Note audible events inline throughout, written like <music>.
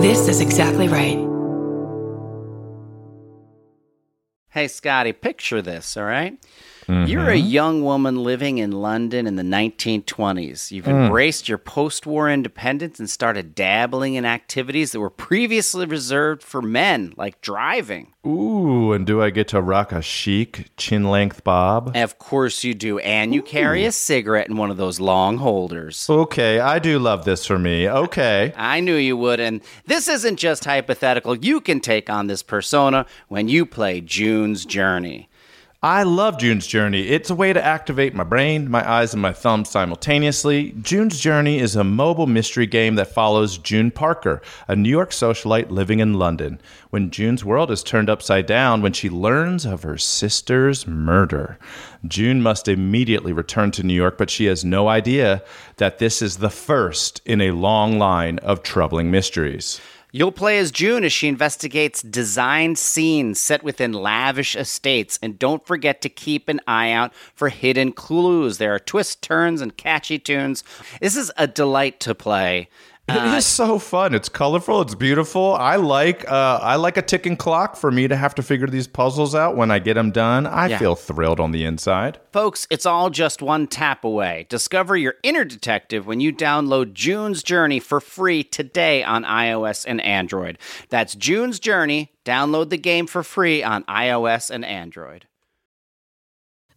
This is exactly right. Hey, Scotty, picture this, all right? You're a mm-hmm. young woman living in London in the 1920s. You've mm. embraced your post war independence and started dabbling in activities that were previously reserved for men, like driving. Ooh, and do I get to rock a chic chin length bob? Of course you do. And you carry a cigarette in one of those long holders. Okay, I do love this for me. Okay. I knew you would. And this isn't just hypothetical. You can take on this persona when you play June's Journey. I love June's Journey. It's a way to activate my brain, my eyes, and my thumbs simultaneously. June's Journey is a mobile mystery game that follows June Parker, a New York socialite living in London, when June's world is turned upside down when she learns of her sister's murder. June must immediately return to New York, but she has no idea that this is the first in a long line of troubling mysteries. You'll play as June as she investigates designed scenes set within lavish estates. And don't forget to keep an eye out for hidden clues. There are twists, turns, and catchy tunes. This is a delight to play. It is so fun. It's colorful. It's beautiful. I like uh, I like a ticking clock for me to have to figure these puzzles out. When I get them done, I Yeah. feel thrilled on the inside. Folks, it's all just one tap away. Discover your inner detective when you download June's Journey for free today on iOS and Android. That's June's Journey. Download the game for free on iOS and Android.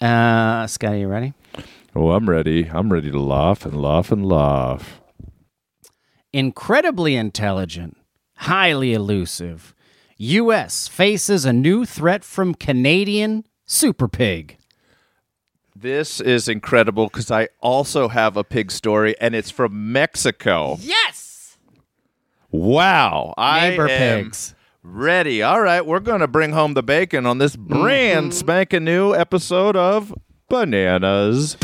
Uh, Scotty, are you ready? Oh, I'm ready. I'm ready to laugh and laugh and laugh. Incredibly intelligent, highly elusive. U.S. faces a new threat from Canadian Super Pig. This is incredible because I also have a pig story, and it's from Mexico. Yes! Wow, I Neighbor am pigs. Ready. All right, we're going to bring home the bacon on this brand mm-hmm. spanking new episode of Bananas.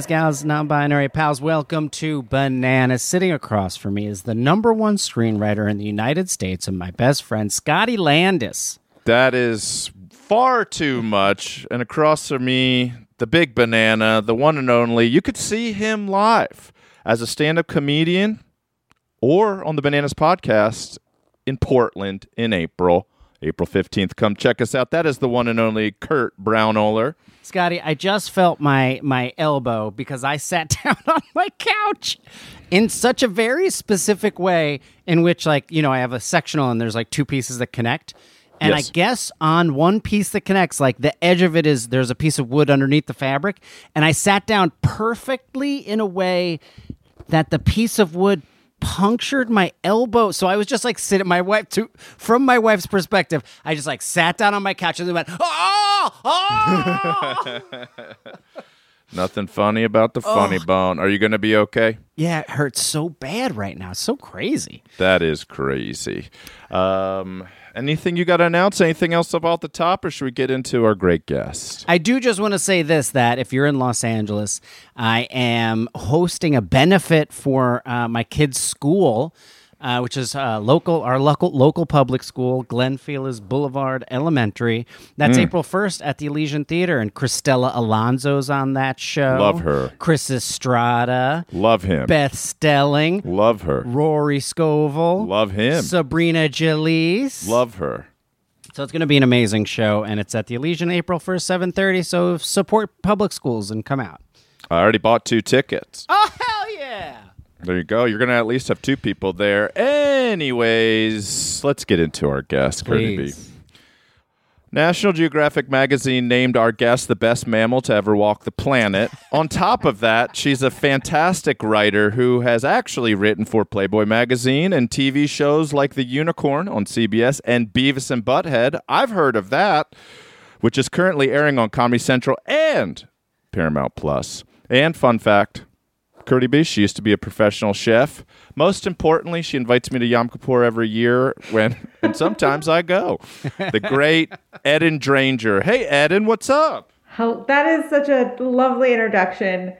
Guys, gals, non binary pals, welcome to Bananas. Sitting across from me is the number one screenwriter in the United States and my best friend, Scotty Landis. That is far too much. And across from me, the big banana, the one and only. You could see him live as a stand up comedian or on the Bananas podcast in Portland in April. April 15th. Come check us out. That is the one and only Kurt Braunohler. Scotty, I just felt my my elbow because I sat <laughs> down on my couch in such a very specific way in which like, you know, I have a sectional and there's like two pieces that connect. And Yes. I guess on one piece that connects, like the edge of it is there's a piece of wood underneath the fabric. And I sat down perfectly in a way that the piece of wood punctured my elbow. So I was just like sitting my wife to from my wife's perspective, I just like sat down on my couch and then went, oh, oh. <laughs> Nothing funny about the funny bone. Are you going to be okay? yeah, it hurts so bad right now. It's so crazy. That is crazy. Um, anything you got to announce? Anything else about the top, or should we get into our great guest? I do just want to say this that if you're in Los Angeles, I am hosting a benefit for uh, my kids' school. Uh, which is uh, local, our local local public school, Glenfeliz Boulevard Elementary. That's April first at the Elysian Theater, and Cristela Alonzo's on that show. Love her. Chris Estrada, Love him. Beth Stelling, Love her. Rory Scovel, Love him. Sabrina Jalees. Love her. So it's going to be an amazing show, and it's at the Elysian April 1st, 7.30, so support public schools and come out. I already bought two tickets. Oh! <laughs> There you go. You're going to at least have two people there. Anyways, let's get into our guest, Cardi B. National Geographic magazine named our guest the best mammal to ever walk the planet. On top of that, she's a fantastic writer who has actually written for Playboy magazine and TV shows like The Unicorn on CBS and Beavis and Butthead. I've heard of that, which is currently airing on Comedy Central and Paramount Plus. And fun fact, Curdy B, she used to be a professional chef. Most importantly, she invites me to Yom Kippur every year when and sometimes I go. The great Eden Dranger. Hey Eden, what's up? How, that is such a lovely introduction.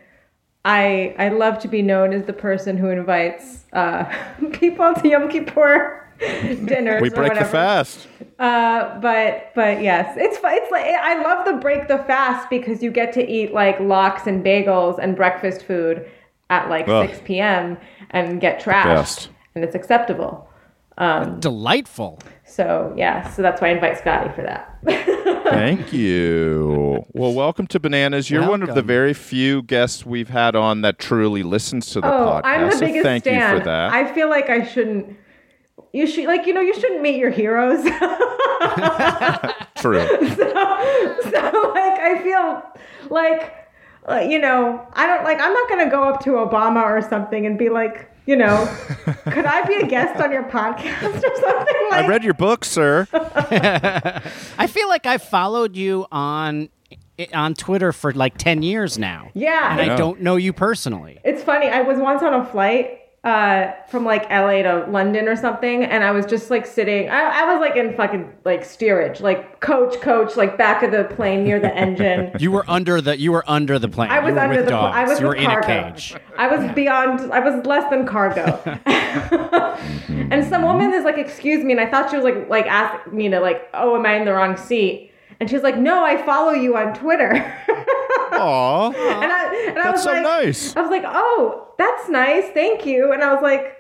I I love to be known as the person who invites uh, <laughs> people to Yom Kippur <laughs> dinners. We break the fast. Uh, but but yes, it's it's like I love the break the fast because you get to eat like lox and bagels and breakfast food at like Ugh. 6 p.m. and get trashed, Best. and it's acceptable. Um, Delightful. So yeah, so that's why I invite Scotty for that. <laughs> Thank you. Well, welcome to Bananas. You're one of the very few guests we've had on that truly listens to the Oh, podcast. I'm the so biggest thank stan. you for that. I feel like I shouldn't. You should like you know you shouldn't meet your heroes. <laughs> <laughs> True. so like I feel like uh, you know I don't like I'm not gonna go up to Obama or something and be like you know <laughs> could I be a guest on your podcast or something like I read your book, sir. <laughs> I feel like I followed you on on Twitter for like 10 years now. yeah And I Yeah. don't know you personally. It's funny. I was once on a flight uh, from like LA to London or something, and I was just like sitting. I, I was like in fucking like steerage, like coach, coach, like back of the plane near the engine. <laughs> You were under the you were under the plane. I was under with the. dogs. I was you were in cargo. a cage. I was beyond. I was less than cargo. <laughs> <laughs> and some woman is like, "Excuse me," and I thought she was like, like asking me to like, "Oh, am I in the wrong seat?" And she's like, "No, I follow you on Twitter." Aw. <laughs> and I, and I That's was so like, nice. I was like, "Oh, that's nice, thank you." And I was like,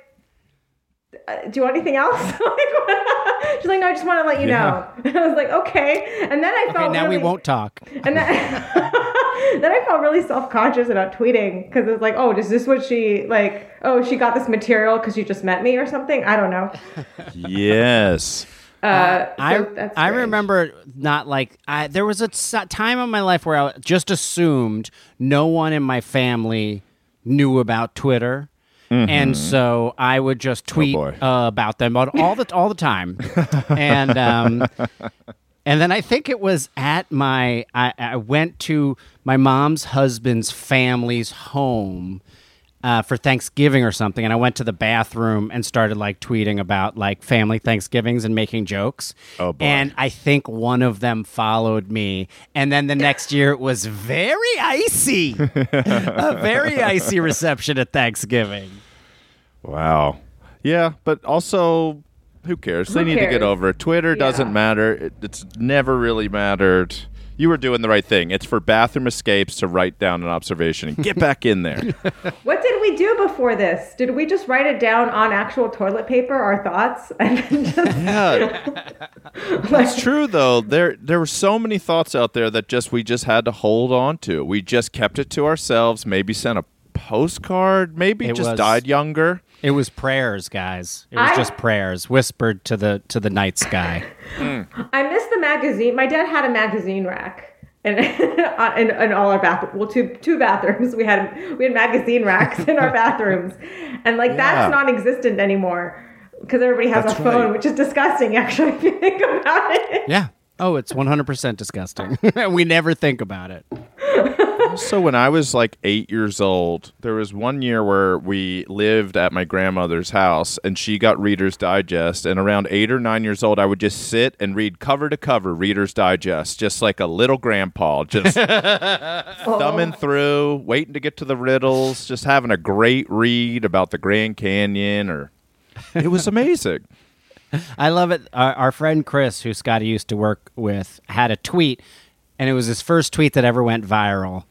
uh, "Do you want anything else?" <laughs> <laughs> She's like, "No, I just want to let you know." And I was like, "Okay." And then I Okay, felt now we won't talk. And then, then I felt really self conscious about tweeting because it was like, "Oh, is this what she like? Oh, she got this material because you just met me or something." I don't know. Yes. Uh, so I that's I remember not like I there was a time in my life where I just assumed no one in my family knew about Twitter. And so I would just tweet boy. uh, about them all all the all the time, <laughs> and um, and then I think it was at my I, I went to my mom's husband's family's home uh, for Thanksgiving or something, and I went to the bathroom and started like tweeting about like family Thanksgivings and making jokes. Oh, boy. And I think one of them followed me, and then the next year it was very icy, <laughs> a very icy reception at Thanksgiving. Wow. Yeah, but also, who cares? they Who need to get over it. Twitter doesn't matter. It, it's never really mattered. You were doing the right thing. It's for bathroom escapes to write down an observation and get back in there. <laughs> What did we do before this? Did we just write it down on actual toilet paper, our thoughts, <laughs> and just yeah, <laughs> that's true though. There, there were so many thoughts out there that just we just had to hold on to. We just kept it to ourselves. Maybe sent a postcard. Maybe It just was- died younger. It was prayers, guys. It was I- just prayers whispered to the to the night sky. I miss the magazine. My dad had a magazine rack. And <laughs> in, in all our bath, well, two two bathrooms, we had we had magazine racks in our <laughs> bathrooms, and like Yeah. that's non-existent anymore because everybody has That's a phone, right. which is disgusting. <laughs> Actually, if you think about it. Yeah. Oh, it's 100% disgusting. And we never think about it. So when I was like eight years old, there was one year where we lived at my grandmother's house, and she got Reader's Digest. And around eight or nine years old, I would just sit and read cover to cover Reader's Digest, just like a little grandpa, just <laughs> thumbing oh. through, waiting to get to the riddles, just having a great read about the Grand Canyon. Or it was amazing. <laughs> I love it. Our, our friend Chris, who Scotty used to work with, had a tweet, and it was his first tweet that ever went viral,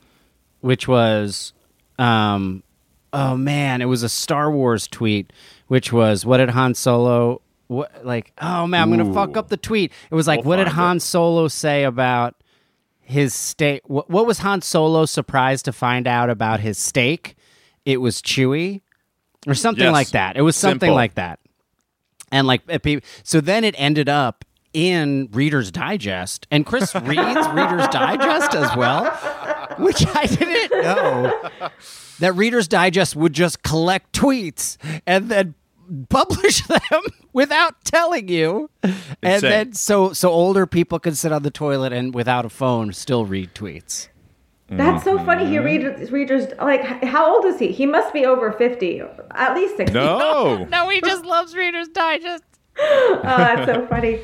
which was, um, oh man, it was a Star Wars tweet, which was, what did Han Solo, what, like, oh man, I'm gonna fuck up the tweet. It was like, We'll what did find Han Solo say about his steak? What, what was Han Solo surprised to find out about his steak? It was chewy, or something Yes. like that. It was something Simple. like that and like it pe- so then it ended up in Reader's Digest, and Chris <laughs> reads Reader's Digest as well, <laughs> which I didn't know that Reader's Digest would just collect tweets and then publish <laughs> them without telling you, and Insane. then so so older people can sit on the toilet and without a phone still read tweets. That's so funny. Mm-hmm. He reads readers like how old is he? He must be over fifty, at least sixty. No, <laughs> No, he just loves Reader's Digest. Oh, that's so funny.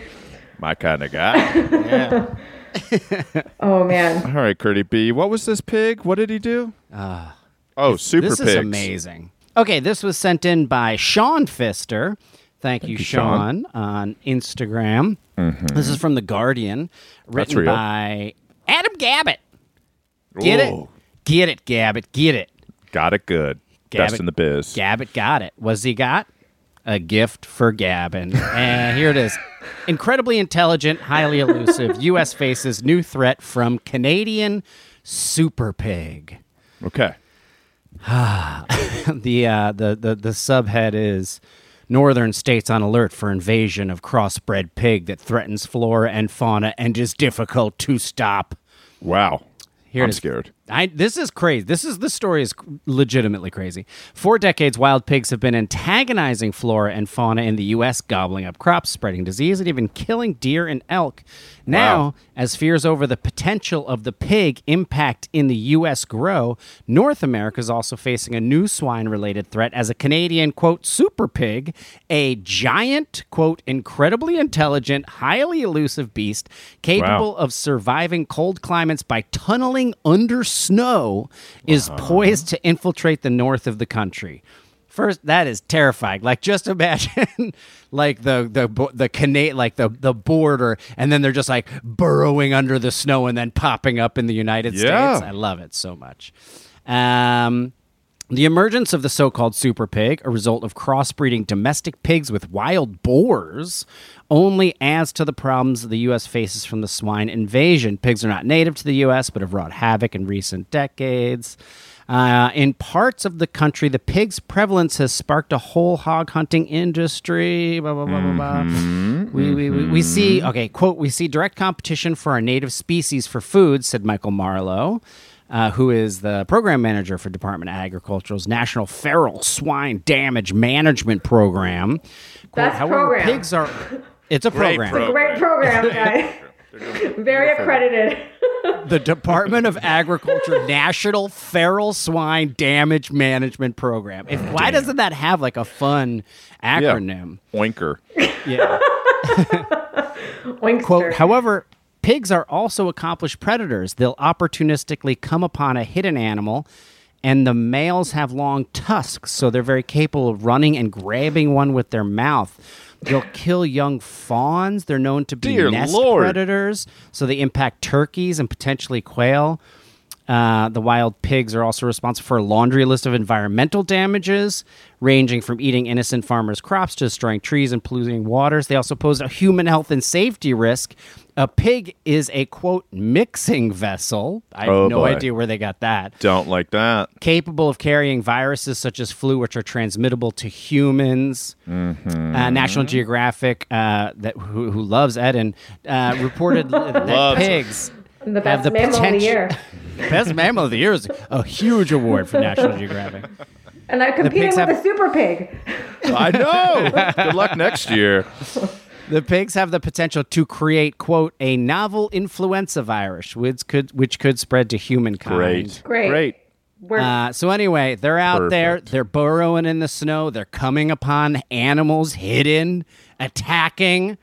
my kind of guy. Yeah. <laughs> Oh man. All right, Curdy B. What was this pig? What did he do? Ah. oh, super this pigs. is amazing. Okay, this was sent in by Sean Fister. Thank, you, you, Sean, Sean. on Instagram. Mm-hmm. This is from The Guardian, written real. by Adam Gabbett. Get Ooh, it? Get it, Gabbett. Get it. Got it good. Best in the biz. Gabbett got it. Was he got? A gift for Gavin. and here it is. Incredibly intelligent, highly elusive, <laughs> U.S. faces new threat from Canadian Super Pig. okay. <sighs> the, uh, the the the subhead is Northern states on alert for invasion of crossbred pig that threatens flora and fauna and is difficult to stop. Wow. Here I'm scared. I, this is crazy. This is the story is legitimately crazy. For decades, wild pigs have been antagonizing flora and fauna in the U.S., gobbling up crops, spreading disease, and even killing deer and elk. Now, Wow. as fears over the potential of the pig impact in the U.S. grow, North America is also facing a new swine-related threat as a Canadian quote super pig, a giant quote incredibly intelligent, highly elusive beast capable of surviving cold climates by tunneling under snow, is uh-huh. poised to infiltrate the north of the country. First, that is terrifying. Like, just <laughs> imagine, like the the the Cana- like the the border, and then they're just like burrowing under the snow and then popping up in the United Yeah. States. I love it so much. Um, the emergence of the so-called super pig, a result of crossbreeding domestic pigs with wild boars, only adds to the problems the U.S. faces from the swine invasion. Pigs are not native to the U.S., but have wrought havoc in recent decades. Uh, in parts of the country, the pig's prevalence has sparked a whole hog hunting industry. Blah, blah, blah, blah, blah. We, we, we, we see, okay, quote, we see direct competition for our native species for food, said Michael Marlow. Uh, who is the program manager for Department of Agriculture's National Feral Swine Damage Management Program? Quote, That's However, program. pigs are. It's a Great program. program. Great program, <laughs> guys. Very accredited. <laughs> the Department of Agriculture National Feral Swine Damage Management Program. If, why doesn't that have like a fun acronym? Oinker. Yeah. <laughs> Winkster. Quote, however, pigs are also accomplished predators. They'll opportunistically come upon a hidden animal, and the males have long tusks, so they're very capable of running and grabbing one with their mouth. They'll kill young fawns. They're known to be Dear nest Lord. predators, so they impact turkeys and potentially quail. Uh, the wild pigs are also responsible for a laundry list of environmental damages, ranging from eating innocent farmers' crops to destroying trees and polluting waters. They also pose a human health and safety risk. A pig is a quote mixing vessel. I have Oh, no boy. idea where they got that. Don't like that. Capable of carrying viruses such as flu, which are transmittable to humans. Mm-hmm. Uh, National Geographic, uh, that who, who loves Eden, uh, reported <laughs> that pigs the have the mammal of the potential- year. <laughs> Best mammal of the year is a huge award for National Geographic. And I competed pigs with have- a super pig. I know. <laughs> Good luck next year. The pigs have the potential to create, quote, a novel influenza virus, which could which could spread to humankind. Great. Great. Great. We're, Uh, so anyway, they're out there. They're burrowing in the snow. They're coming upon animals hidden, attacking,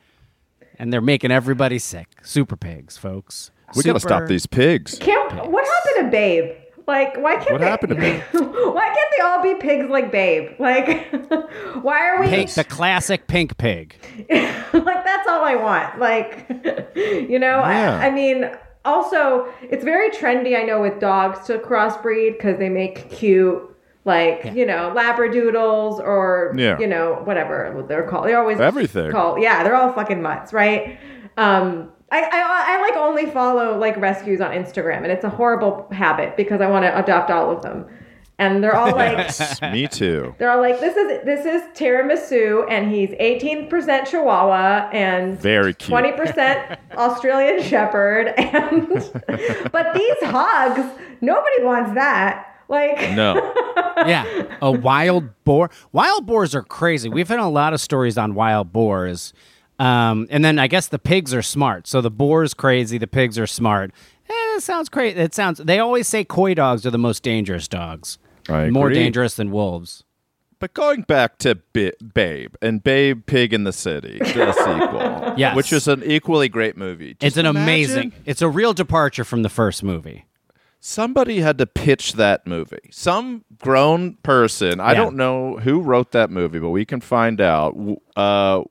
and they're making everybody sick. Super pigs, folks. We got to stop these pigs. can't, what happened to Babe? Like, why can't What they, happened to Babe? <laughs> why can't they all be pigs like Babe? Like, <laughs> why are we Pink, the classic pink pig. <laughs> like that's all I want. Like, you know, Yeah. I, I mean, also it's very trendy. I know with dogs to crossbreed because they make cute, like you know, labradoodles or Yeah. you know whatever they're called. They're always Everything. Called yeah, they're all fucking mutts, right? Um, I, I, I like only follow like rescues on Instagram, and it's a horrible habit because I want to adopt all of them. and they're all like. <laughs> Me too. They're all like, this is this is tiramisu, and he's 18% Chihuahua and Very cute. 20% <laughs> Australian Shepherd, and <laughs> but these hogs, nobody wants that. Like, No. yeah, a wild boar. Wild boars are crazy. We've had a lot of stories on wild boars. Um, and then I guess the pigs are smart. So the boar's crazy, the pigs are smart. Eh, it sounds crazy. It sounds. They always say coy dogs are the most dangerous dogs. I More agree. dangerous than wolves. But going back to Bi- Babe and Babe Pig in the City, the <laughs> sequel, Yes. which is an equally great movie. it's an imagine amazing. It's a real departure from the first movie. Somebody had to pitch that movie. Some grown person, I Yeah. don't know who wrote that movie, but we can find out. Uh,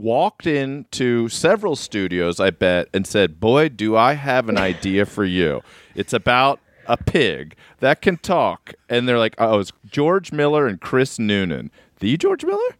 walked into several studios, I bet, and said, "Boy, do I have an idea for you! It's about a pig that can talk." And they're like, "Oh, it's George Miller and Chris Noonan, the George Miller."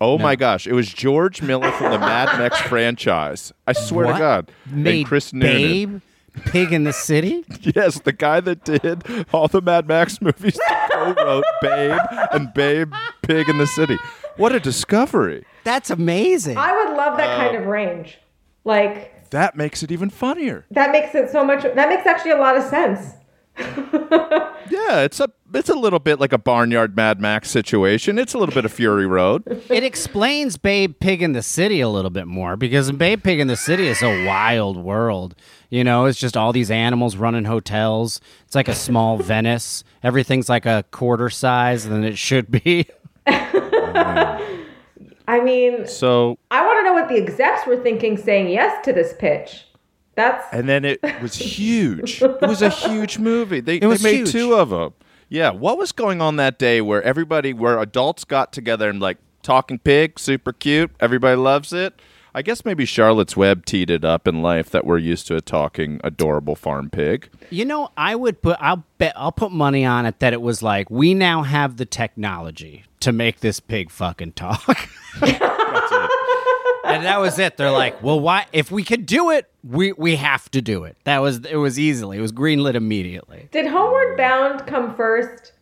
Oh my gosh! It was George Miller from the Mad Max <laughs> franchise. I swear What? to God, Made and Chris Noonan. Babe, Pig in the City. <laughs> Yes, the guy that did all the Mad Max movies co-wrote Babe and Babe Pig in the City. What a discovery! That's amazing. I would love that kind uh, of range. Like, That makes it even funnier. that makes it so much. That makes actually a lot of sense. <laughs> Yeah, it's a it's a little bit like a barnyard Mad Max situation. It's a little bit of Fury Road. It explains Babe Pig in the City a little bit more because Babe Pig in the City is a wild world. You know, it's just all these animals running hotels. It's like a small <laughs> Venice. Everything's like a quarter size than it should be. <laughs> <laughs> I mean, So I want to know what the execs were thinking saying yes to this pitch. That's and then it was <laughs> huge. It was a huge movie. They, <laughs> was they made huge. two of them. Yeah, what was going on that day where everybody, where adults got together and like talking pig, super cute, everybody loves it. I guess maybe Charlotte's Web teed it up in life that we're used to a talking, adorable farm pig. You know, I would put I'll bet I'll put money on it that it was like we now have the technology to make this pig fucking talk. <laughs> and that was it. They're like, "Well, why if we could do it, we we have to do it." That was it was easily. It was greenlit immediately. did Homeward Bound come first?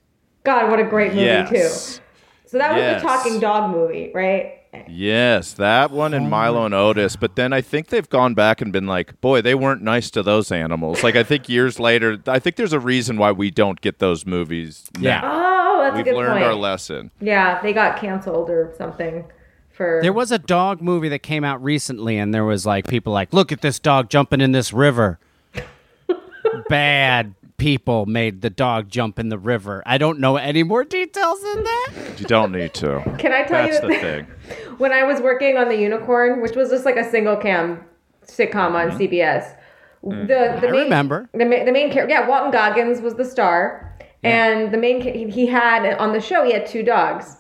God, what a great movie Yes. too. So that was Yes. the talking dog movie, right? Yes, that one and Milo and Otis. But then I think they've gone back and been like, boy, they weren't nice to those animals. Like I think <laughs> years later, I think there's a reason why we don't get those movies. now. Yeah. Oh, that's good. We've a good learned point. our lesson. Yeah, they got canceled or something for. There was a dog movie that came out recently, and there was like people like, "Look at this dog jumping in this river." <laughs> Bad people made the dog jump in the river. I don't know any more details than that. You don't need to. Can I tell That's you That's the thing. <laughs> when I was working on the Unicorn, which was just like a single cam sitcom on CBS. The the Mm-hmm. I main, remember. the the main character. Yeah, Walton Goggins was the star, and the main he- he had on the show he had two dogs.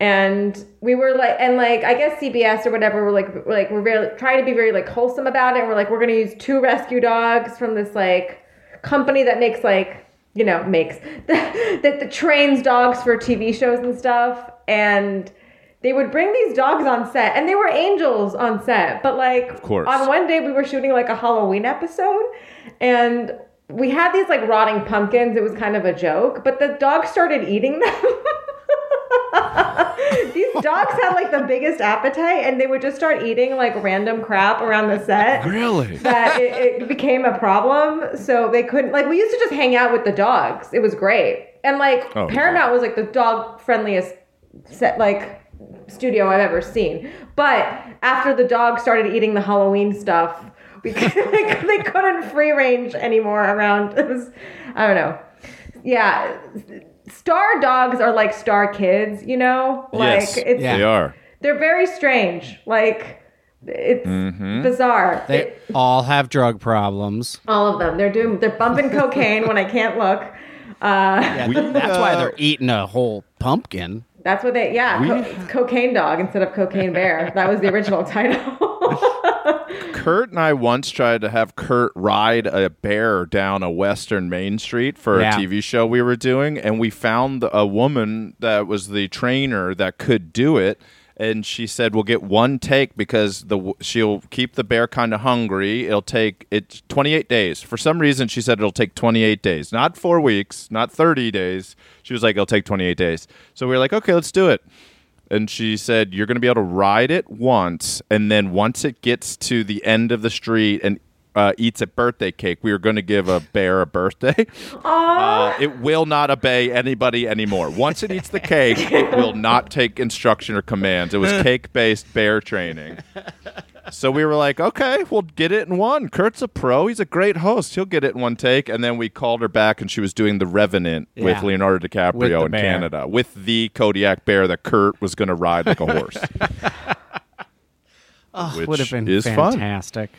And we were like, and like, I guess CBS or whatever, we're like, we're like, we're very trying to be very like wholesome about it. And we're like, we're gonna use two rescue dogs from this like company that makes like, you know, makes <laughs> that that trains dogs for TV shows and stuff. And they would bring these dogs on set, and they were angels on set. But like, of course. on one day we were shooting like a Halloween episode, and we had these like rotting pumpkins. It was kind of a joke, but the dogs started eating them. <laughs> <laughs> These dogs had like the biggest appetite, and they would just start eating like random crap around the set. Really? That it, it became a problem, so they couldn't like. We used to just hang out with the dogs. It was great, and like Oh, Paramount was like the dog friendliest set like studio I've ever seen. But after the dogs started eating the Halloween stuff, we like, <laughs> they couldn't free range anymore around. It was I don't know. Yeah, star dogs are like star kids, you know. Like yes, it's Yeah. they are. they're very strange. Like it's Mm-hmm. bizarre. They It- all have drug problems. all of them. They're doing. They're bumping <laughs> cocaine when I can't look. Uh, Yeah, We, that's why uh, they're eating a whole pumpkin. that's what they. Yeah, co- cocaine dog instead of cocaine bear. That was the original <laughs> title. Kurt and I once tried to have Kurt ride a bear down a western main street for Yeah. a TV show we were doing, and we found a woman that was the trainer that could do it. and she said we'll get one take because the she'll keep the bear kind of hungry. It'll take it 28 days. For some reason, she said it'll take 28 days, not four weeks, not 30 days. She was like, it'll take 28 days. So we were like, okay, let's do it. And she said, you're going to be able to ride it once, and then once it gets to the end of the street and uh, eats a birthday cake, we are going to give a bear a birthday. <laughs> Uh, it will not obey anybody anymore. Once it eats the cake, it will not take instruction or commands. It was <laughs> cake based bear training. So we were like, okay, we'll get it in one. Kurt's a pro. He's a great host. He'll get it in one take. And then we called her back, and she was doing The Revenant with Leonardo DiCaprio the in bear. Canada with the Kodiak bear that Kurt was going to ride like a <laughs> horse. Oh, Which Would have been is fun. fantastic.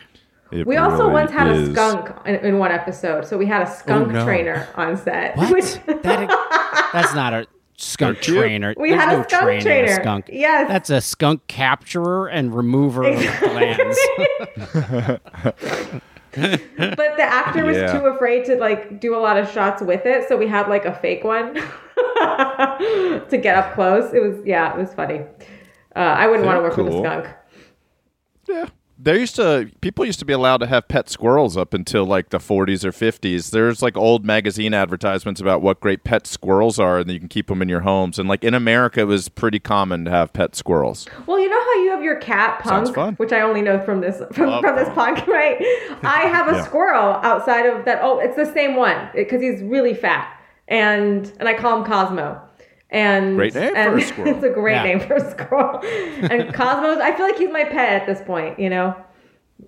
It We also once had is. a skunk in, in one episode, so we had a oh, skunk Oh, no. trainer on set. What? <laughs> Which That- that's not a skunk cute. trainer. We There's had a no skunk training trainer. skunk. Yes. That's a skunk capturer and remover of glands. <laughs> <laughs> but the actor was Yeah. too afraid to like do a lot of shots with it, so we had like a fake one <laughs> to get up close. It was yeah, it was funny. Uh, I wouldn't want to They're work with a skunk. Yeah. There used to people used to be allowed to have pet squirrels up until like the 40s or 50s. There's like old magazine advertisements about what great pet squirrels are and you can keep them in your homes. And like in America it was pretty common to have pet squirrels. Well, you know how you have your cat Punk, fun. which I only know from this from, Love from this Punk. right? I have a <laughs> Yeah. squirrel outside of that. Oh, it's the same one because he's really fat, and and I call him Cosmo. And Great name for a <laughs> squirrel. it's a great Yeah. name for a squirrel. and <laughs> Cosmo's, I feel like he's my pet at this point. You know,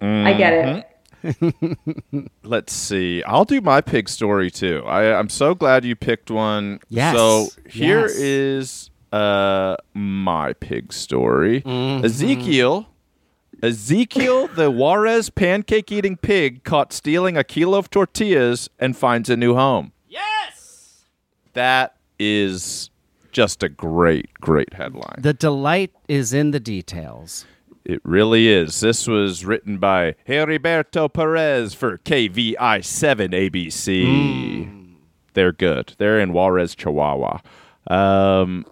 I get it. Mm-hmm. Let's see. I'll do my pig story too. I, I'm so glad you picked one. Yes. So here Yes. is uh my pig story. Mm-hmm. Ezekiel. Ezekiel, the Juarez pancake eating pig, caught stealing a kilo of tortillas and finds a new home. Yes. That is just a great, great headline. the delight is in the details. It really is. This was written by Heriberto Perez for KVIA 7 ABC. They're good. They're in Juarez, Chihuahua. Um,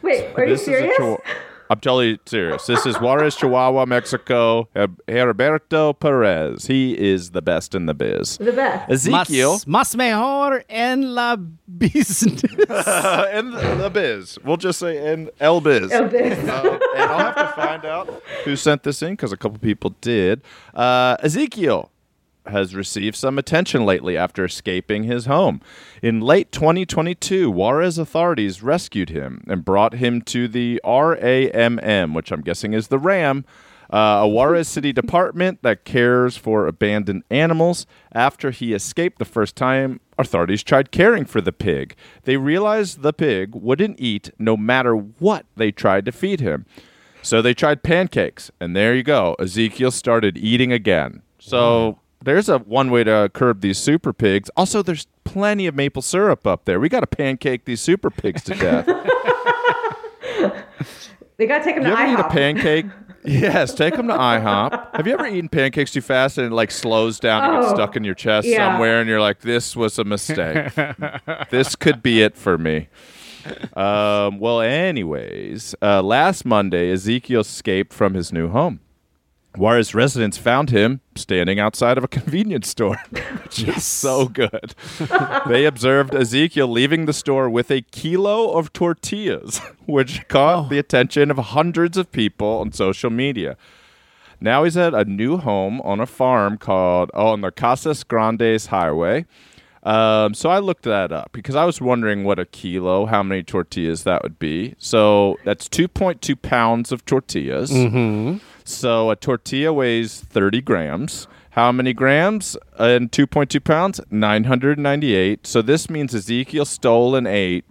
Wait, <laughs> are you this is a serious? Chihu- <laughs> I'm totally serious. This is Juarez, Chihuahua, Mexico. Her- Heriberto Perez. He is the best in the biz. the best. Ezekiel Mas, mas mejor en la business. uh, <laughs> in the, the biz. We'll just say in El Biz. El Biz. Uh, and I'll have to find out who sent this in because a couple people did. Uh, Ezekiel has received some attention lately after escaping his home. In late 2022, Juarez authorities rescued him and brought him to the RAMM, which I'm guessing is the RAM. Uh, a Juarez City department that cares for abandoned animals. After he escaped the first time, authorities tried caring for the pig. They realized the pig wouldn't eat no matter what they tried to feed him. So they tried pancakes, and there you go. Ezekiel started eating again. So there's a one way to curb these super pigs. Also, there's plenty of maple syrup up there. We got to pancake these super pigs to death. <laughs> They gotta take him to you ever eat a pancake? <laughs> yes, take them to IHOP. Have you ever <laughs> eaten pancakes too fast and it like slows down and gets Oh, stuck in your chest yeah. somewhere, and you're like, "This was a mistake. this could be it for me." Um, well, anyways, uh, last Monday, Ezekiel escaped from his new home. Juarez residents found him standing outside of a <laughs> convenience store, <laughs> which is so good. they observed Ezekiel leaving the store with a kilo of tortillas, <laughs> which caught the attention of hundreds of people on social media. Now he's at a new home on a farm called oh, on the Casas Grandes Highway. Um, so I looked that up because I was wondering what a kilo, how many tortillas that would be. So that's 2.2 pounds of tortillas. So a tortilla weighs 30 grams. How many grams in 2.2 pounds? 998. So this means Ezekiel stole and ate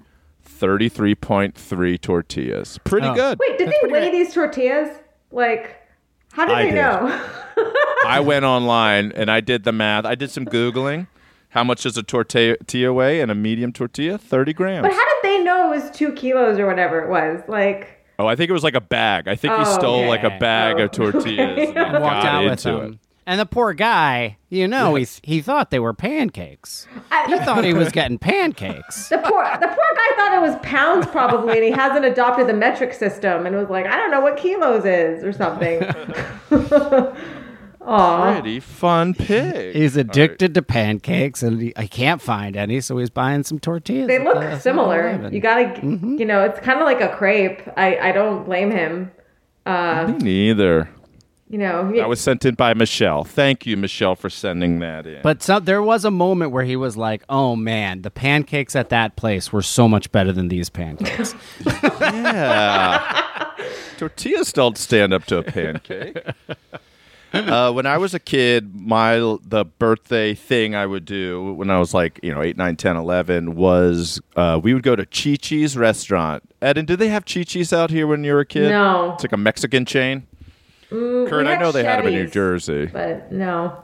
33.3 tortillas. Pretty Oh. good. Wait, did they weigh these tortillas? Like, how did I they did. know? <laughs> I went online and I did the math. I did some Googling. How much does a tortilla weigh and a medium tortilla? 30 grams. But how did they know it was two kilos or whatever it was? Like, oh, I think it was like a bag. I think he Oh, stole okay. like a bag Oh, of tortillas and <laughs> then Walked got out with into them. it. And the poor guy, you know, he he thought they were pancakes. He thought he was getting pancakes. The poor, the poor guy thought it was pounds probably, and he hasn't adopted the metric system, and was like, I don't know what kilos is or something. <laughs> Aw, Pretty fun <laughs> pig. He's addicted to pancakes, and he, I can't find any, so he's buying some tortillas. they look the similar. You gotta, you know, it's kind of like a crepe. I, I don't blame him. Uh, Me neither. you know, he- That was sent in by Michelle. Thank you, Michelle, for sending that in. But some, there was a moment where he was like, "Oh man, the pancakes at that place were so much better than these pancakes." <laughs> Yeah. <laughs> Tortillas don't stand up to a pancake. Uh, when I was a kid, my the birthday thing I would do when I was like, you know, 8, 9, 10, 11 was uh, we would go to Chi Chi's restaurant. Ed, and did they have Chi Chi's out here when you were a kid? No. It's like a Mexican chain. Mm, Kurt, I know they had them in New Jersey. but no.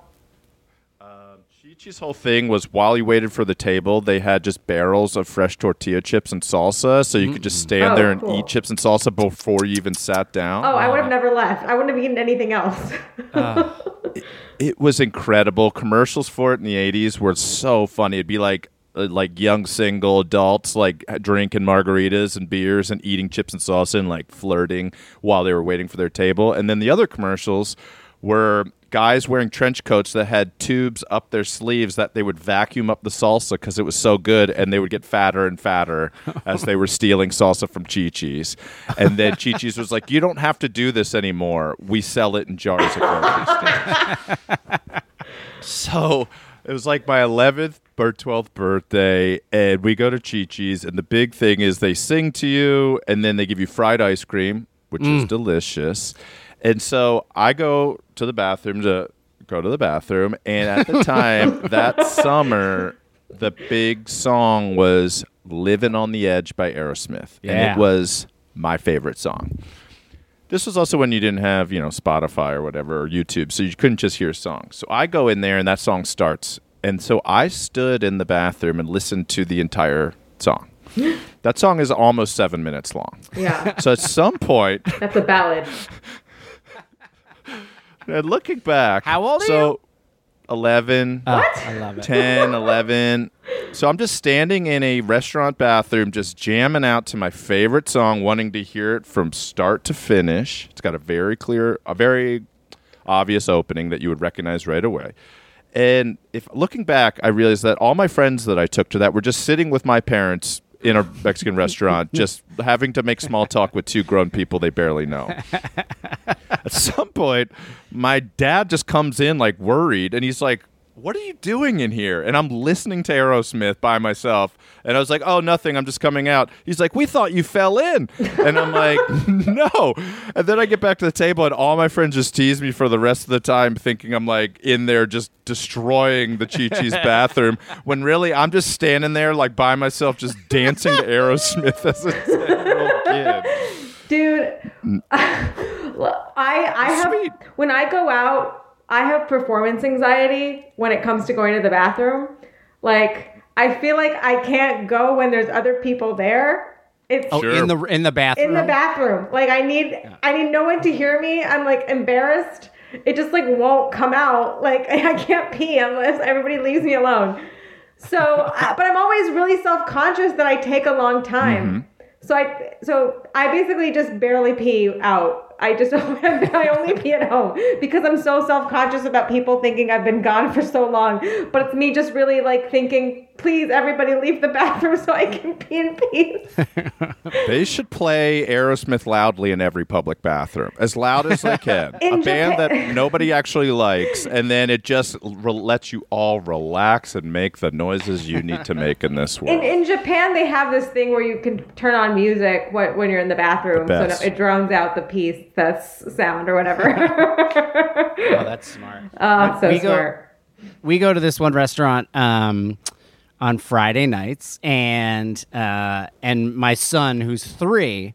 Chi-Chi's whole thing was while you waited for the table, they had just barrels of fresh tortilla chips and salsa, so you could just mm-hmm. stand Oh, there and cool. eat chips and salsa before you even sat down. Oh, I would have never left. I wouldn't have eaten anything else. Uh. <laughs> It was incredible. Commercials for it in the '80s were so funny. It'd be like uh, like young single adults like uh, drinking margaritas and beers and eating chips and salsa and like flirting while they were waiting for their table. And then the other commercials were guys wearing trench coats that had tubes up their sleeves that they would vacuum up the salsa because it was so good and they would get fatter and fatter <laughs> as they were stealing salsa from Chi Chi's. And then Chi Chi's was like, You don't have to do this anymore. We sell it in jars at grocery <laughs> stores. So it was like my 11th or 12th birthday, and we go to Chi Chi's, and the big thing is they sing to you, and then they give you fried ice cream, which is mm. delicious. And so I go to the bathroom to go to the bathroom, and at the time <laughs> that summer, the big song was "Living on the Edge" by Aerosmith, and it was my favorite song. This was also when you didn't have, you know, Spotify or whatever or YouTube, so you couldn't just hear songs. So I go in there and that song starts. And so I stood in the bathroom and listened to the entire song. <laughs> that song is almost 7 minutes long. yeah, So at some point, that's a ballad. <laughs> and looking back, How old are so you? 11, Oh, I love it. <laughs> 10, 11. So I'm just standing in a restaurant bathroom, just jamming out to my favorite song, wanting to hear it from start to finish. It's got a very clear, a very obvious opening that you would recognize right away. And if looking back, I realized that all my friends that I took to that were just sitting with my parents in a Mexican restaurant, <laughs> just having to make small talk with two grown people they barely know. <laughs> At some point, my dad just comes in like worried, and he's like, "What are you doing in here?" And I'm listening to Aerosmith by myself, and I was like, "Oh, nothing. I'm just coming out." He's like, "We thought you fell in," and I'm like, <laughs> <laughs> "No." And then I get back to the table, and all my friends just tease me for the rest of the time, thinking I'm like in there just destroying the Chi Chi's <laughs> bathroom, when really I'm just standing there like by myself, just dancing to Aerosmith as a 10 year old kid. Dude, I I have Sweet. when I go out, I have performance anxiety when it comes to going to the bathroom. Like I feel like I can't go when there's other people there. It's Oh, Sure. in the in the bathroom. in the bathroom. Like I need I need no one to hear me. I'm like embarrassed. It just like won't come out. Like <laughs> I can't pee unless everybody leaves me alone. So, <laughs> but I'm always really self conscious that I take a long time. Mm-hmm. So I so I basically just barely pee out. I just <laughs> I only pee at home because I'm so self conscious about people thinking I've been gone for so long. But it's me just really like thinking, please everybody leave the bathroom so I can pee in peace. <laughs> They should play Aerosmith loudly in every public bathroom, as loud as they can. <laughs> In a band that nobody actually likes, and then it just re- lets you all relax and make the noises you need to make in this In, world. in Japan, they have this thing where you can turn on music when, when you're in the bathroom, The so no- it drowns out the piece that's sound or whatever. <laughs> Oh, that's smart. oh, so We go- smart. we go to this one restaurant um, on Friday nights, and uh, and my son, who's three,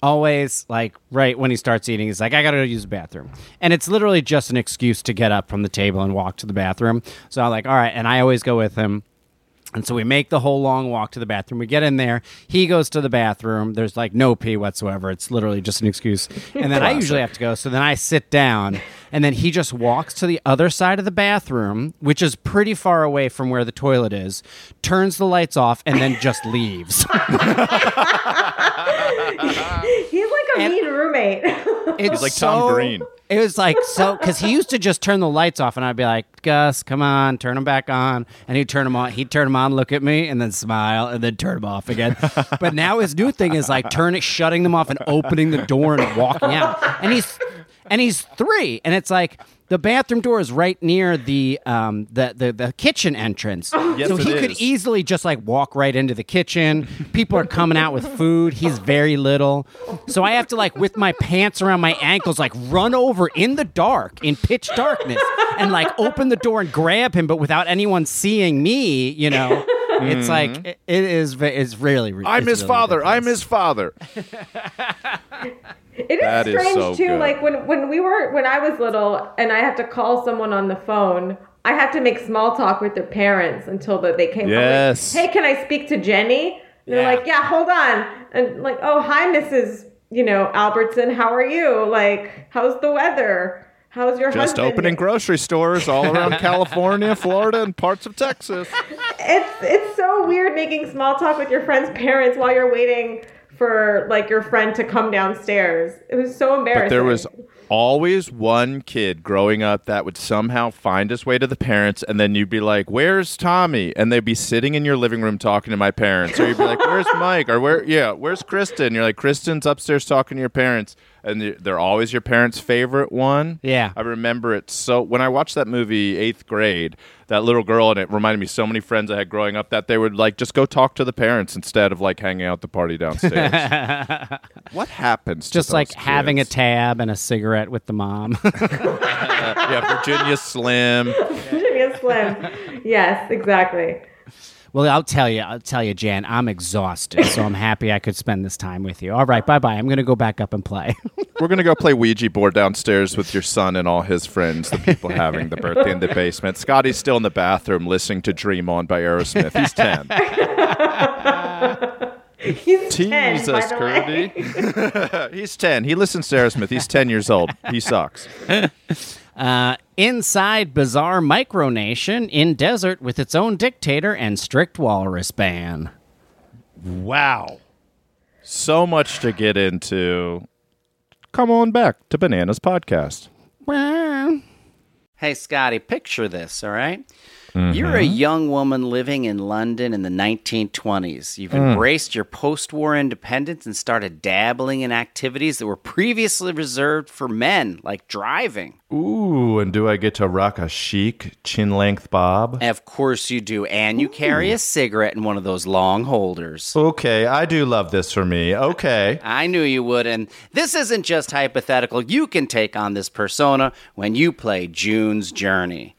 always like right when he starts eating, he's like, "I gotta go use the bathroom," and it's literally just an excuse to get up from the table and walk to the bathroom. So I'm like, "All right," and I always go with him. And so we make the whole long walk to the bathroom. We get in there. He goes to the bathroom. There's like no pee whatsoever. It's literally just an excuse. And then I usually have to go. So then I sit down. And then he just walks to the other side of the bathroom, which is pretty far away from where the toilet is, turns the lights off, and then just leaves. <laughs> <laughs> He's like a And- mean roommate. <laughs> It's like Tom Green. It was like so because he used to just turn the lights off, and I'd be like, "Gus, come on, turn them back on." And he'd turn them on. He'd turn them on, look at me, and then smile, and then turn them off again. but now his new thing is like turning, shutting them off, and opening the door and walking out. And he's and he's three, and it's like. The bathroom door is right near the um the the, the kitchen entrance, <gasps> Yes, so it he could is. easily just like walk right into the kitchen. People are coming out with food. He's very little. So I have to like with my pants around my ankles like run over in the dark in pitch darkness and like open the door and grab him but without anyone seeing me, you know. It's like it, it is ve- it's really Mm-hmm. I'm it's his really father. I'm his father. <laughs> It is That is strange so too. good. Like when when we were when I was little and I had to call someone on the phone, I had to make small talk with their parents until the, they came. home. Like, Yes. hey, can I speak to Jenny? And they're Yeah. like, yeah, hold on. And like, oh, hi, Mrs. You know Albertson. How are you? Like, how's the weather? How's your? Just husband? opening grocery stores all around <laughs> California, Florida, and parts of Texas. it's it's so weird making small talk with your friend's parents while you're waiting for like your friend to come downstairs. It was so embarrassing. But there was always one kid growing up that would somehow find his way to the parents, and then you'd be like, "Where's Tommy?" And they'd be sitting in your living room talking to my parents, or you'd be like, "Where's <laughs> Mike?" Or where? Yeah, where's Kristen? You're like, "Kristen's upstairs talking to your parents," and they- they're always your parents' favorite one. Yeah. I remember it so when I watched that movie eighth grade. That little girl, and it reminded me so many friends I had growing up that they would like just go talk to the parents instead of like hanging out the party downstairs. <laughs> what happens? to just like those having a tab and a cigarette with the mom. <laughs> yeah, Virginia Slim. Virginia Slim. yes, exactly. Well, I'll tell you, I'll tell you, Jan, I'm exhausted, so I'm happy I could spend this time with you. All right, bye bye. I'm going to go back up and play. <laughs> We're gonna go play Ouija board downstairs with your son and all his friends, the people having the birthday in the basement. Scotty's still in the bathroom listening to "Dream On" by Aerosmith. He's ten. <laughs> He's 10, Jesus, by the way. Kirby. <laughs> He's ten. He listens to Aerosmith. He's ten years old. He sucks. Uh, inside bizarre micronation in desert with its own dictator and strict walrus ban. Wow. So much to get into. Come on back to Bananas Podcast. Hey, Scotty, picture this, all right? You're a mm-hmm. young woman living in London in the 1920s. You've hmm. embraced your post war independence and started dabbling in activities that were previously reserved for men, like driving. Ooh, and do I get to rock a chic chin length bob? Of course you do. And you carry a cigarette in one of those long holders. Okay, I do love this for me. Okay. <laughs> I knew you would. And this isn't just hypothetical. You can take on this persona when you play June's Journey.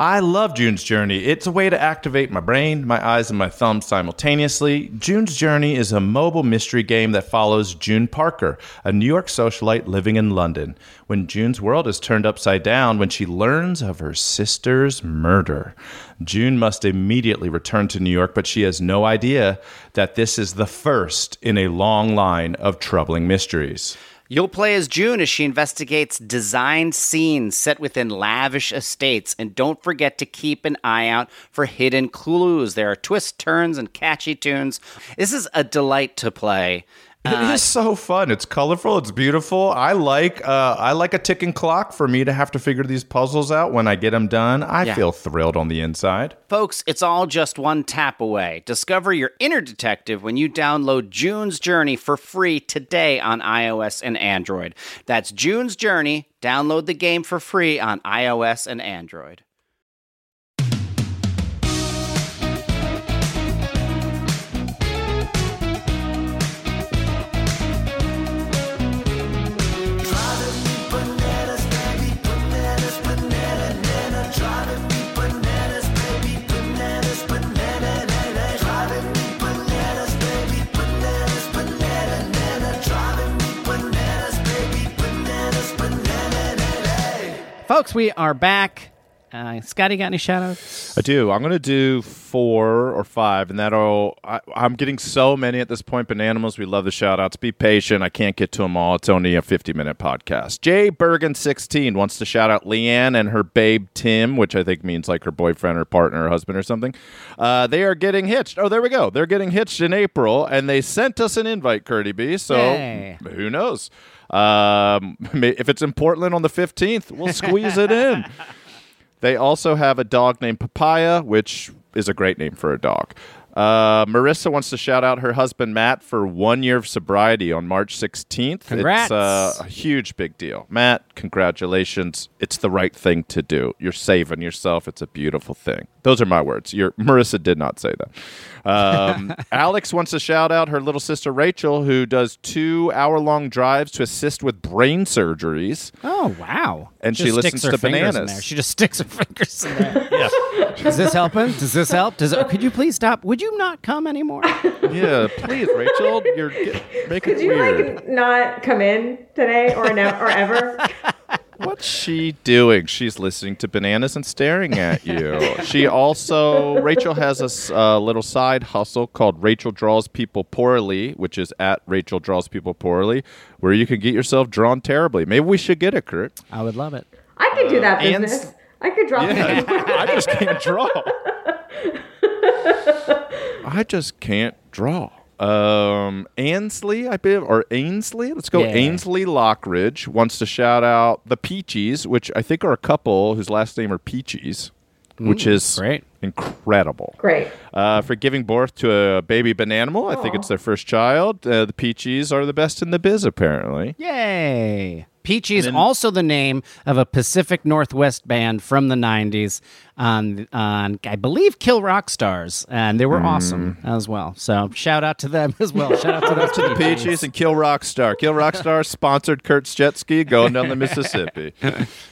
I love June's Journey. It's a way to activate my brain, my eyes, and my thumbs simultaneously. June's Journey is a mobile mystery game that follows June Parker, a New York socialite living in London, when June's world is turned upside down when she learns of her sister's murder. June must immediately return to New York, but she has no idea that this is the first in a long line of troubling mysteries. You'll play as June as she investigates design scenes set within lavish estates. And don't forget to keep an eye out for hidden clues. There are twists, turns, and catchy tunes. This is a delight to play. <laughs> It is so fun. It's colorful. It's beautiful. I like uh, I like a ticking clock for me to have to figure these puzzles out. When I get them done, I Yeah. feel thrilled on the inside. Folks, it's all just one tap away. Discover your inner detective when you download June's Journey for free today on iOS and Android. That's June's Journey. Download the game for free on iOS and Android. Folks, we are back. Uh, Scotty, got any shout outs? I do. I'm going to do four or five, and that'll. I, I'm getting so many at this point. Bananimals, we love the shout outs. Be patient. I can't get to them all. It's only a 50 minute podcast. Jay Bergen16 wants to shout out Leanne and her babe Tim, which I think means like her boyfriend or partner or husband or something. Uh, they are getting hitched. Oh, there we go. They're getting hitched in April, and they sent us an invite, Curdy B. So who knows? Um, <laughs> if it's in Portland on the 15th, we'll squeeze it in. <laughs> They also have a dog named Papaya, which is a great name for a dog. Uh, Marissa wants to shout out her husband Matt for one year of sobriety on March 16th. Congrats. It's uh, a huge, big deal. Matt, congratulations. It's the right thing to do. You're saving yourself. It's a beautiful thing. Those are my words. Your Marissa did not say that. Um, <laughs> Alex wants to shout out her little sister Rachel, who does two hour long drives to assist with brain surgeries. Oh wow! And she Just listens to fingers in bananas. there. She just sticks her fingers in there. <laughs> yeah. Is this helping? Does this help? Does it, could you please stop? Would you not come anymore? <laughs> Yeah, please, Rachel. You're get, making Could it you weird. like not come in today or ne- or ever? What's she doing? She's listening to bananas and staring at you. <laughs> she also, Rachel has a uh, little side hustle called Rachel Draws People Poorly, which is at Rachel Draws People Poorly, where you can get yourself drawn terribly. Maybe we should get it, Kurt. I would love it. I could do that and- business. I could draw. Yeah. I just can't draw. <laughs> I just can't draw. Um, Ainsley, I believe, or Ainsley. Let's go. Yeah. Ainsley Lockridge wants to shout out the Peaches, which I think are a couple whose last name are Peaches, which is great. incredible. Great. Uh, for giving birth to a baby bananimal. I think it's their first child. Uh, the Peaches are the best in the biz, apparently. Yay! Peachy is also the name of a Pacific Northwest band from the '90s on, on I believe, Kill Rock Stars, and they were awesome mm. as well. So shout out to them <laughs> as well. Shout out to those to the Peaches and Kill Rock Star. Kill Rock Star <laughs> sponsored Kurt's jet ski going down the Mississippi.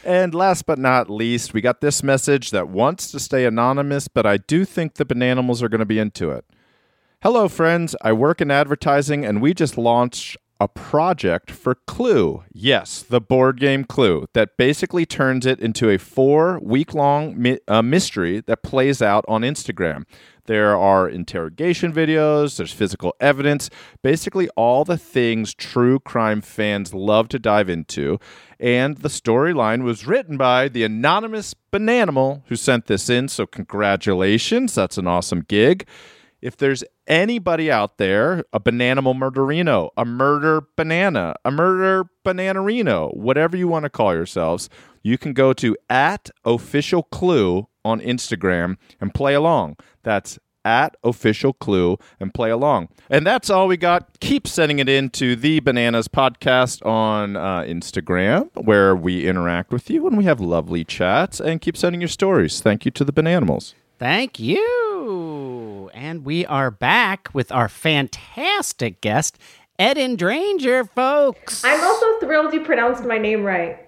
and last but not least, we got this message that wants to stay anonymous, but I do think the Bananimals are going to be into it. Hello, friends. I work in advertising, and we just launched a project for Clue. Yes, the board game Clue that basically turns it into a four week long mi- uh, mystery that plays out on Instagram. There are interrogation videos, there's physical evidence, basically all the things true crime fans love to dive into. And the storyline was written by the anonymous Bananimal who sent this in. So, congratulations. That's an awesome gig. If there's anybody out there, a bananimal murderino, a murder banana, a murder bananarino, whatever you want to call yourselves, you can go to at official clue on Instagram and play along. That's at official clue and play along. And that's all we got. Keep sending it in to the Bananas Podcast on uh, Instagram, where we interact with you and we have lovely chats. And keep sending your stories. Thank you to the Bananimals. Thank you. And we are back with our fantastic guest, Eden Dranger, folks. I'm also thrilled you pronounced my name right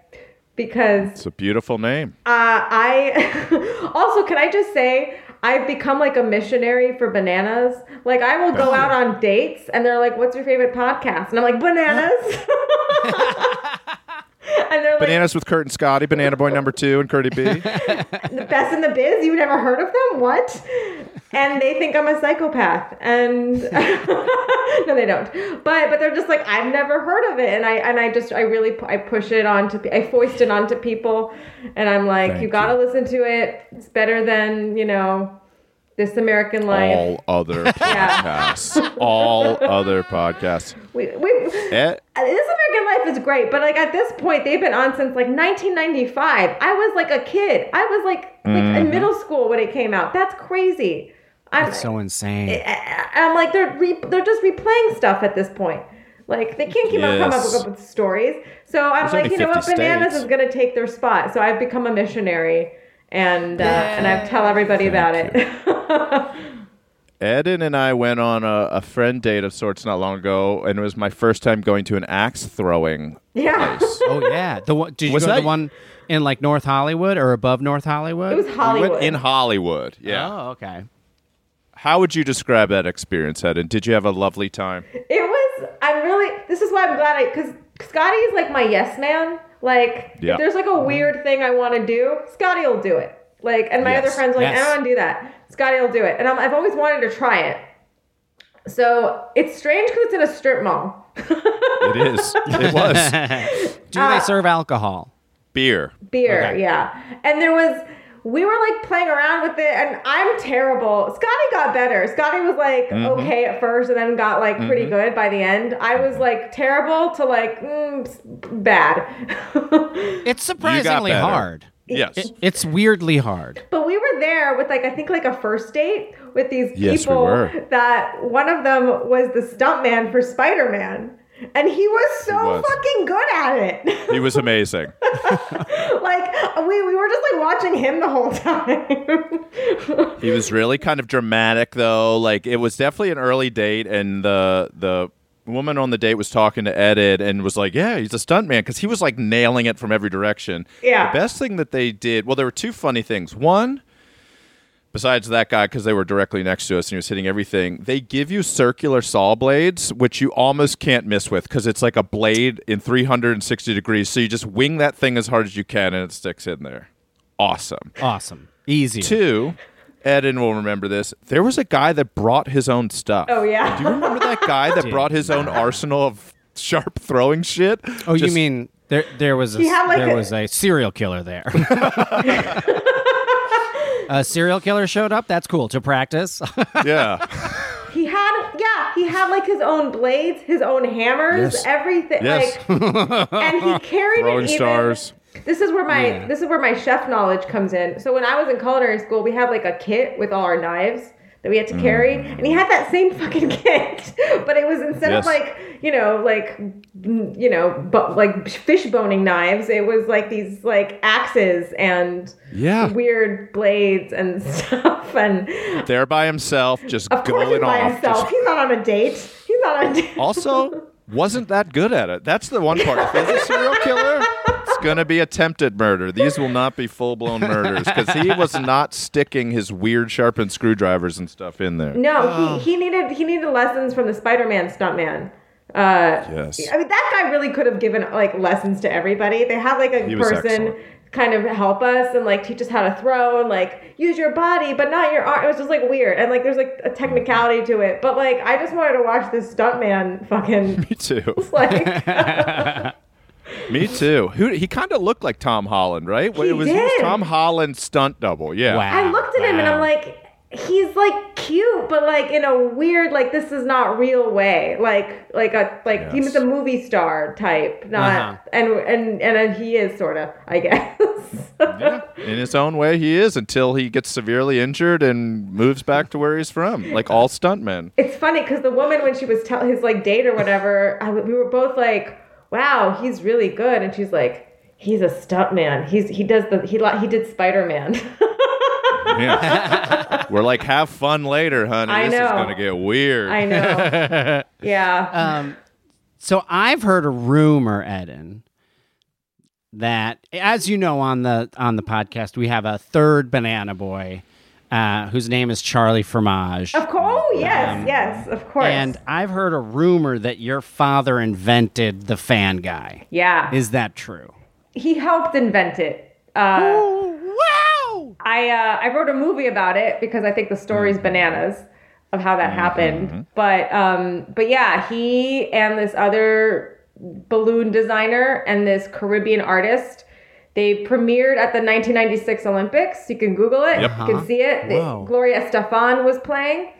because It's a beautiful name. Uh, I <laughs> also can I just say I've become like a missionary for bananas. Like I will go out on dates and they're like, "What's your favorite podcast?" And I'm like, "Bananas." <laughs> and they're like, Bananas with Kurt and Scotty, Banana Boy number two, and Curdy B. "The <laughs> best in the biz? You've never heard of them? What?" And they think I'm a psychopath, and <laughs> no, they don't. But but they're just like, "I've never heard of it," and I and I just I really I push it onto I foist it onto people, and I'm like, Thank "You got to listen to it. It's better than you know." This American Life. All other <laughs> podcasts. All other podcasts. We, we, Eh, This American Life is great, but like at this point, they've been on since like 1995. I was like a kid. I was like like Mm-hmm. in middle school when it came out. That's crazy. I'm That's so insane. I- I'm like they're re, they're just replaying stuff at this point. Like they can't keep on coming Yes. up with stories. So I'm There's like, you know what, 50 bananas states. is gonna take their spot. So I've become a missionary, and uh, and I tell everybody about it. <laughs> Eden and I went on a, a friend date of sorts not long ago, and it was my first time going to an axe throwing yeah, place. <laughs> oh yeah, the one. Did you Was go to that- the one in like North Hollywood or above North Hollywood? it was We Hollywood. went in Hollywood. Yeah. Oh, okay. How would you describe that experience, Eden? Did you have a lovely time? It was. I'm really. This is why I'm glad I because Scotty is like my yes man. Like Yeah. if there's like a weird thing I want to do, Scotty will do it. Like, and my Yes. other friends are like, Yes. I don't want to do that. Scotty will do it, and I'm, I've always wanted to try it. So it's strange because it's in a strip mall. It is. It <laughs> was Do Uh, they serve alcohol? beer. beer Okay. yeah and there was we were like playing around with it and i'm terrible scotty got better scotty was like Mm-hmm. okay at first and then got like pretty good by the end i was like terrible to like mm, bad <laughs> It's surprisingly hard. Yes. It- it's weirdly hard. but we were there with like i think like a first date with these Yes, we people were. that one of them was the stuntman for spider-man and he was so was. fucking good at it He was amazing. <laughs> like we, we were just like watching him the whole time He was <laughs> really kind of dramatic though. Like it was definitely an early date and the the woman on the date was talking to Eden and was like, "Yeah, he's a stuntman" because he was like nailing it from every direction. Yeah. The best thing that they did, well, there were two funny things. One, besides that guy, because they were directly next to us and he was hitting everything, they give you circular saw blades, which you almost can't miss with because it's like a blade in 360 degrees. So you just wing that thing as hard as you can and it sticks in there. Awesome. Awesome. Easy. Two, Eden will remember this. There was a guy that brought his own stuff. Oh, yeah. Do you remember that guy that <laughs> brought his own arsenal of sharp throwing shit? Oh, you mean there there was a like, there a- was a serial killer there. <laughs> <laughs> a serial killer showed up. That's cool to practice. <laughs> Yeah. He had, yeah, he had like his own blades, his own hammers, Yes. everything. Yes. Like, and he <laughs> carried Throwing it even. stars. This is where my Yeah. this is where my chef knowledge comes in. So when I was in culinary school, we had like a kit with all our knives that we had to carry, and he had that same fucking <laughs> kit, but it was instead Yes. of like you know like mm, you know but like fish boning knives, it was like these like axes and Yeah. weird blades and <laughs> stuff and. There by himself, just Of course, he's going by off. himself. Just- He's not on a date. He's not on a date. also, wasn't that good at it. That's the one part. If he's a serial killer, going to be attempted murder. These will not be full blown murders because he was not sticking his weird sharpened screwdrivers and stuff in there. No, he, he needed he needed lessons from the Spider-Man stuntman. Uh, Yes. I mean that guy really could have given like lessons to everybody. They had like a He person excellent. kind of help us and like teach us how to throw and like use your body but not your arm. It was just like weird and like there's like a technicality to it. But like I just wanted to watch this stuntman fucking <laughs> Me too. <laughs> like <laughs> Me too. Who he kind of looked like Tom Holland, right? He it was, he was. Tom Holland stunt double. Yeah. Wow. I looked at him and I'm like, he's like cute, but like in a weird, like this is not real way. Like like a like he Yes. was a movie star type, not Uh-huh. and and and he is sort of, I <laughs> guess. Yeah. In his own way, he is until he gets severely injured and moves back to where he's from, like all stuntmen. It's funny because the woman when she was tell his like date or whatever, I, we were both like, "Wow, he's really good," and she's like. He's a stuntman. He's he does the he he did Spider Man. <laughs> Yeah. We're like, have fun later, honey. I this is know. gonna get weird. I know. <laughs> Yeah. Um, so I've heard a rumor, Eden, that as you know on the on the podcast, we have a third banana boy, uh, whose name is Charlie Fromage. of course. Oh yes, yes, of course. And I've heard a rumor that your father invented the fan guy. yeah. Is that true? he helped invent it. Uh, wow! I uh, I wrote a movie about it because I think the story's bananas of how that happened. But um, but yeah, he and this other balloon designer and this Caribbean artist. They premiered at the 1996 Olympics. You can Google it. Yep. You can see it. They- Whoa. Gloria Estefan was playing,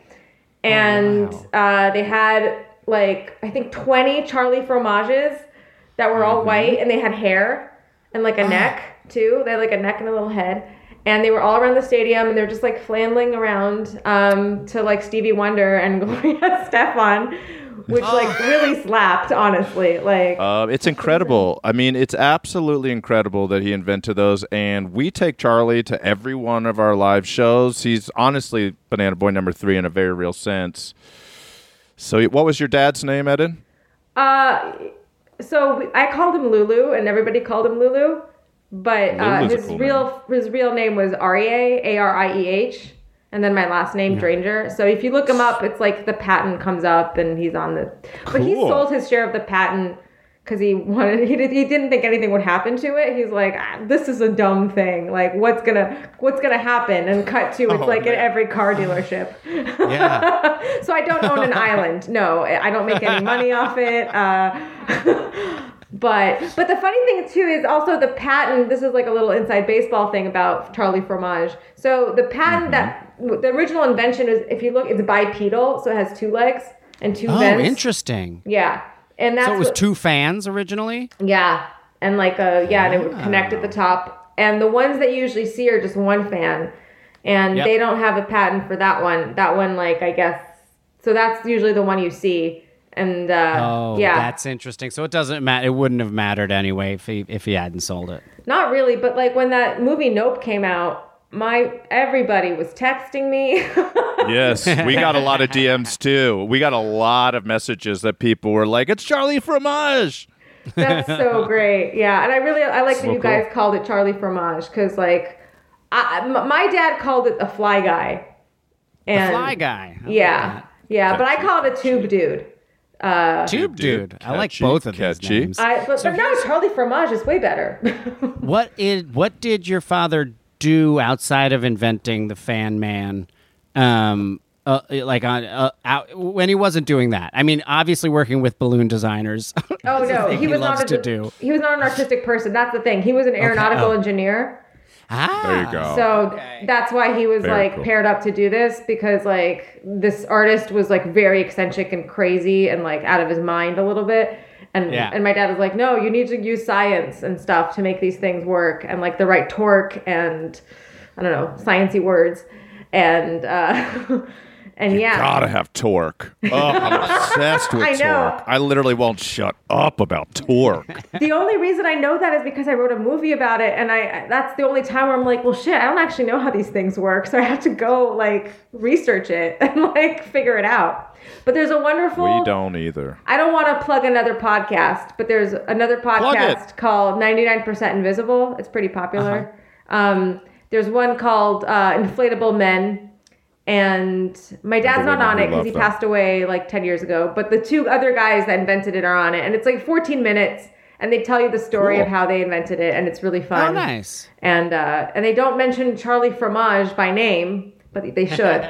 and uh, they had like I think 20 Charlie fromages that were all white, and they had hair and like a neck too. They had like a neck and a little head. And they were all around the stadium, and they're just like flailing around um, to like Stevie Wonder and <laughs> Gloria Estefan, which like really slapped, honestly. Like, Uh, it's incredible. I mean, it's absolutely incredible that he invented those. And we take Charlie to every one of our live shows. He's honestly Banana Boy number three in a very real sense. So, what was your dad's name, Eden? Uh, so we, I called him Lulu, and everybody called him Lulu. But uh, his cool real his real name was Arie A R I E H, and then my last name Dranger. So if you look him up, it's like the patent comes up, and he's on the. But he sold his share of the patent because he wanted he, did, he didn't think anything would happen to it. He's like, ah, this is a dumb thing. Like, what's gonna what's gonna happen? And cut to it's Oh, like in every car <laughs> dealership. Yeah. <laughs> so I don't own an <laughs> island. No, I don't make any money off it. Uh, but but the funny thing too is also the patent. This is like a little inside baseball thing about Charlie Fromage. So the patent that mm-hmm. the original invention is, if you look, it's bipedal, so it has two legs and two Oh, vents. Oh, interesting. Yeah, and that's So it was what- two fans originally. yeah, and like a yeah, and it would connect at the ah. top. And the ones that you usually see are just one fan, and Yep. they don't have a patent for that one. That one, like I guess, so that's usually the one you see. And uh, Oh, yeah, that's interesting. So it doesn't matter. It wouldn't have mattered anyway if he if he hadn't sold it. not really. But like when that movie Nope came out, my everybody was texting me. <laughs> Yes, we got a lot of DMs too. We got a lot of messages that people were like, "It's Charlie Fromage." That's so <laughs> great. Yeah, and I really I like that So you guys called it Charlie Fromage because like, I, m- my dad called it the Fly Guy. And Fly guy. I Yeah, yeah, but I call it a tube dude. That. Tube Dude, dude. I like both of these catchy. names. I but, but no, Charlie Fromage is way better. <laughs> What is what did your father do outside of inventing the fan man? Um, uh, like on uh, out, when he wasn't doing that. I mean, obviously working with balloon designers. <laughs> oh no, he he was loves not a, to do. He was not an artistic person. That's the thing. He was an aeronautical oh. engineer. Ah, There you go. So that's why he was Very like cool. paired up to do this because like this artist was like very eccentric and crazy and like out of his mind a little bit. And Yeah. and my dad was like, no, you need to use science and stuff to make these things work and like the right torque and I don't know sciency words and uh, <laughs> and yeah. Gotta have torque. <laughs> Oh, I'm obsessed with I know. torque. I literally won't shut up about torque. <laughs> The only reason I know that is because I wrote a movie about it, and I that's the only time where I'm like, well, shit, I don't actually know how these things work, so I have to go like research it <laughs> and like figure it out. But there's a wonderful. we don't either. I don't want to plug another podcast, but there's another podcast called 99% Invisible. It's pretty popular. Um, there's one called uh, Inflatable Men. And my dad's not on it because he them. passed away like 10 years ago. But the two other guys that invented it are on it. And it's like 14 minutes. And they tell you the story Cool. of how they invented it. And it's really fun. oh, nice. And, uh, and they don't mention Charlie Fromage by name, but they should.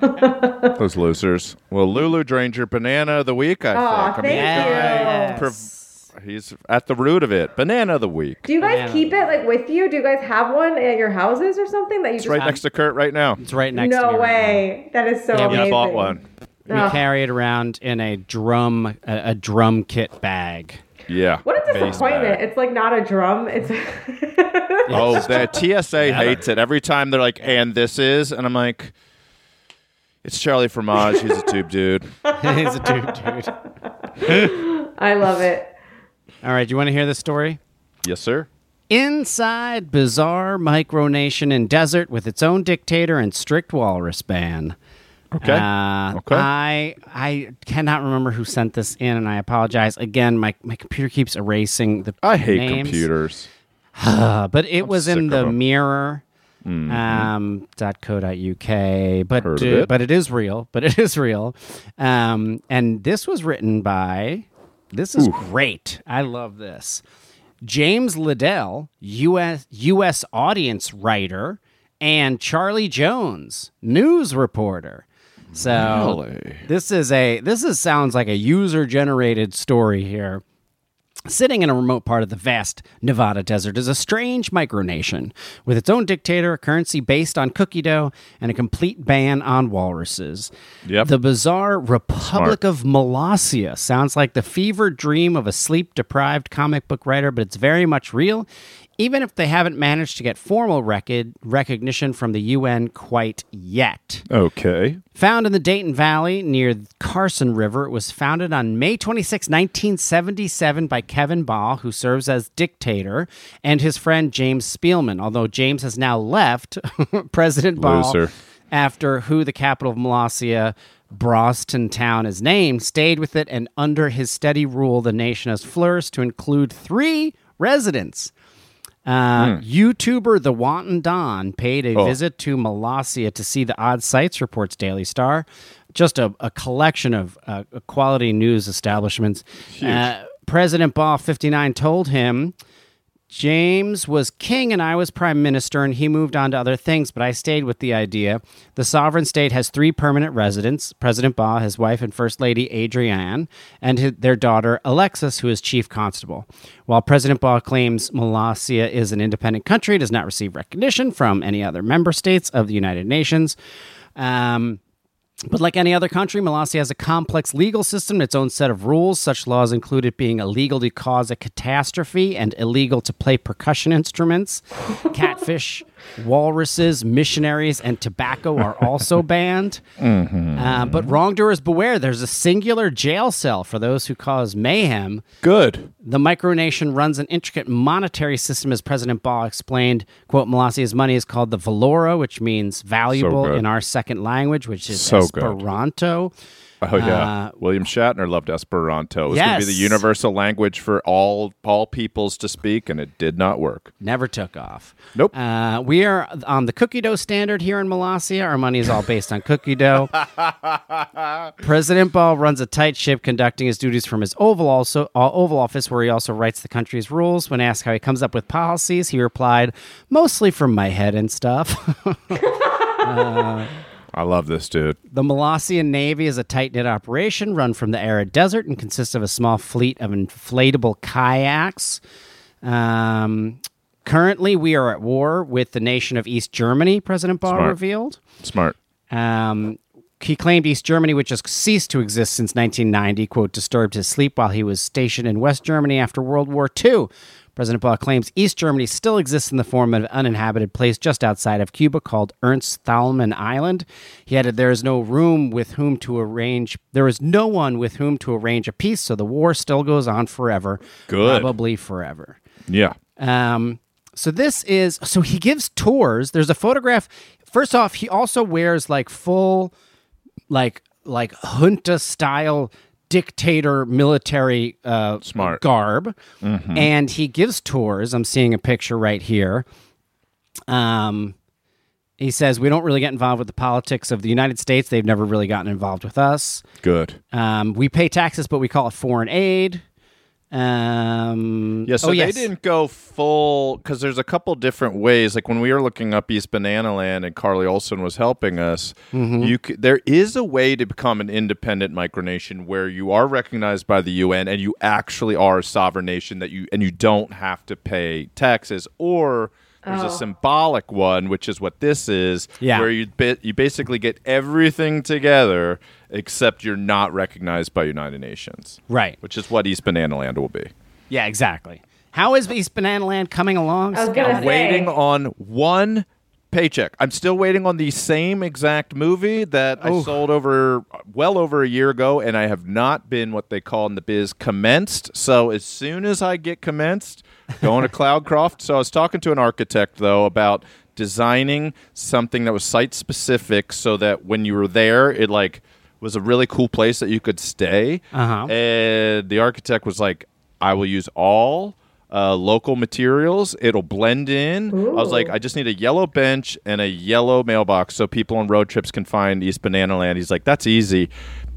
<laughs> Those losers. Well, Lulu drained your banana of the week, I Aw, think. I mean, thank you. Yes. Prov- he's at the root of it. Banana of the week. Do you guys Banana. keep it like with you? Do you guys have one at your houses or something that you It's just right next to Kurt right now. It's right next to no me right way. That is so Yeah, we amazing. I bought one. now. We Ugh. carry it around in a drum a, a drum kit bag. Yeah. What a Base disappointment. It's like not a drum. It's <laughs> Oh, the TSA hates it. Every time they're like, and this is, and I'm like, it's Charlie Fromage. He's a tube dude. <laughs> He's a dude, dude. <laughs> I love it. All right, do you want to hear this story? Yes, sir. Inside bizarre micronation in desert with its own dictator and strict walrus ban. Okay. Uh, Okay. I I cannot remember who sent this in, and I apologize again. My my computer keeps erasing the. I hate names. computers. <sighs> But it was in the of the 'em. Mirror. Um, dot co dot uk, but uh, it. but it is real. But it is real. Um, and this was written by. This is great. I love this. James Liddell, U.S. U.S. audience writer, and Charlie Jones, news reporter. So Really? this is a this is sounds like a user generated story here. Sitting in a remote part of the vast Nevada desert is a strange micronation with its own dictator, a currency based on cookie dough, and a complete ban on walruses. Yep. The bizarre Republic of Molossia sounds like the fever dream of a sleep deprived comic book writer, but it's very much real, even if they haven't managed to get formal recog- recognition from the UN quite yet. Okay. Found in the Dayton Valley near Carson River, it was founded on May 26, 1977, by Kevin Baugh, who serves as dictator, and his friend James Spielman. Although James has now left, <laughs> President Baugh, Loser. after who the capital of Molossia, Baughston Town, is named, stayed with it, and under his steady rule, the nation has flourished to include three residents. Uh, YouTuber The Wonton Don paid a Oh. visit to Molossia to see the odd sights, reports Daily Star. Just a, a collection of uh, quality news establishments. Uh, President Baugh 59 told him James was king and I was prime minister, and he moved on to other things, but I stayed with the idea. The sovereign state has three permanent residents President Baugh, his wife, and First Lady Adrienne, and hi- their daughter Alexis, who is chief constable. While President Baugh claims Molossia is an independent country, does not receive recognition from any other member states of the United Nations. Um, but like any other country, Molossia has a complex legal system, its own set of rules. Such laws include it being illegal to cause a catastrophe and illegal to play percussion instruments. <laughs> Catfish, walruses, missionaries, and tobacco are also <laughs> banned. Uh, but wrongdoers beware. There's a singular jail cell for those who cause mayhem. Good. The micronation runs an intricate monetary system, as President Baugh explained. Quote, Molossia's money is called the Valora, which means valuable good. in our second language, which is So good. Oh yeah, Uh, William Shatner loved Esperanto. It was going to be the universal language for all all peoples to speak, and it did not work. Never took off. Nope. Uh, we are on the cookie dough standard here in Molossia. Our money is all based on cookie dough. <laughs> President Baugh runs a tight ship, conducting his duties from his Oval also uh, Oval Office, where he also writes the country's rules. When asked how he comes up with policies, he replied, "Mostly from my head and stuff." <laughs> I love this dude. The Molossian Navy is a tight knit operation run from the arid desert and consists of a small fleet of inflatable kayaks. Um, currently, we are at war with the nation of East Germany, President Baugh Smart. revealed. Smart. Um, he claimed East Germany, which has ceased to exist since 1990, quote, disturbed his sleep while he was stationed in West Germany after World War II. President Baugh claims East Germany still exists in the form of an uninhabited place just outside of Cuba called Ernst Thalmann Island. He added, There is no room with whom to arrange, there is no one with whom to arrange a peace, so the war still goes on forever. Good. Probably forever. Yeah. Um, so this is so he gives tours. There's a photograph. First off, he also wears like full, like like junta style dictator military uh, Smart. garb, and he gives tours. I'm seeing a picture right here. Um, he says we don't really get involved with the politics of the United States. They've never really gotten involved with us. Good. Um, we pay taxes, but we call it foreign aid. Um, Yeah, so oh, they yes. didn't go full because there's a couple different ways. Like when we were looking up East Banana Land and Carly Olson was helping us, Mm-hmm. you c- there is a way to become an independent micronation where you are recognized by the UN and you actually are a sovereign nation that you and you don't have to pay taxes or. There's Oh. a symbolic one, which is what this is, Yeah. where you ba- you basically get everything together, except you're not recognized by United Nations, Right. which is what East Banana Land will be. Yeah, exactly. How is East Banana Land coming along? I was gonna I'm say. waiting on one paycheck. I'm still waiting on the same exact movie that I sold over well over a year ago, and I have not been what they call in the biz commenced. So as soon as I get commenced, going to Cloudcroft. So I was talking to an architect though about designing something that was site specific, so that when you were there, it like was a really cool place that you could stay. Uh-huh. And the architect was like, "I will use all." uh, local materials. It'll blend in. I was like, I just need a yellow bench and a yellow mailbox so people on road trips can find East Banana Land. He's like, that's easy.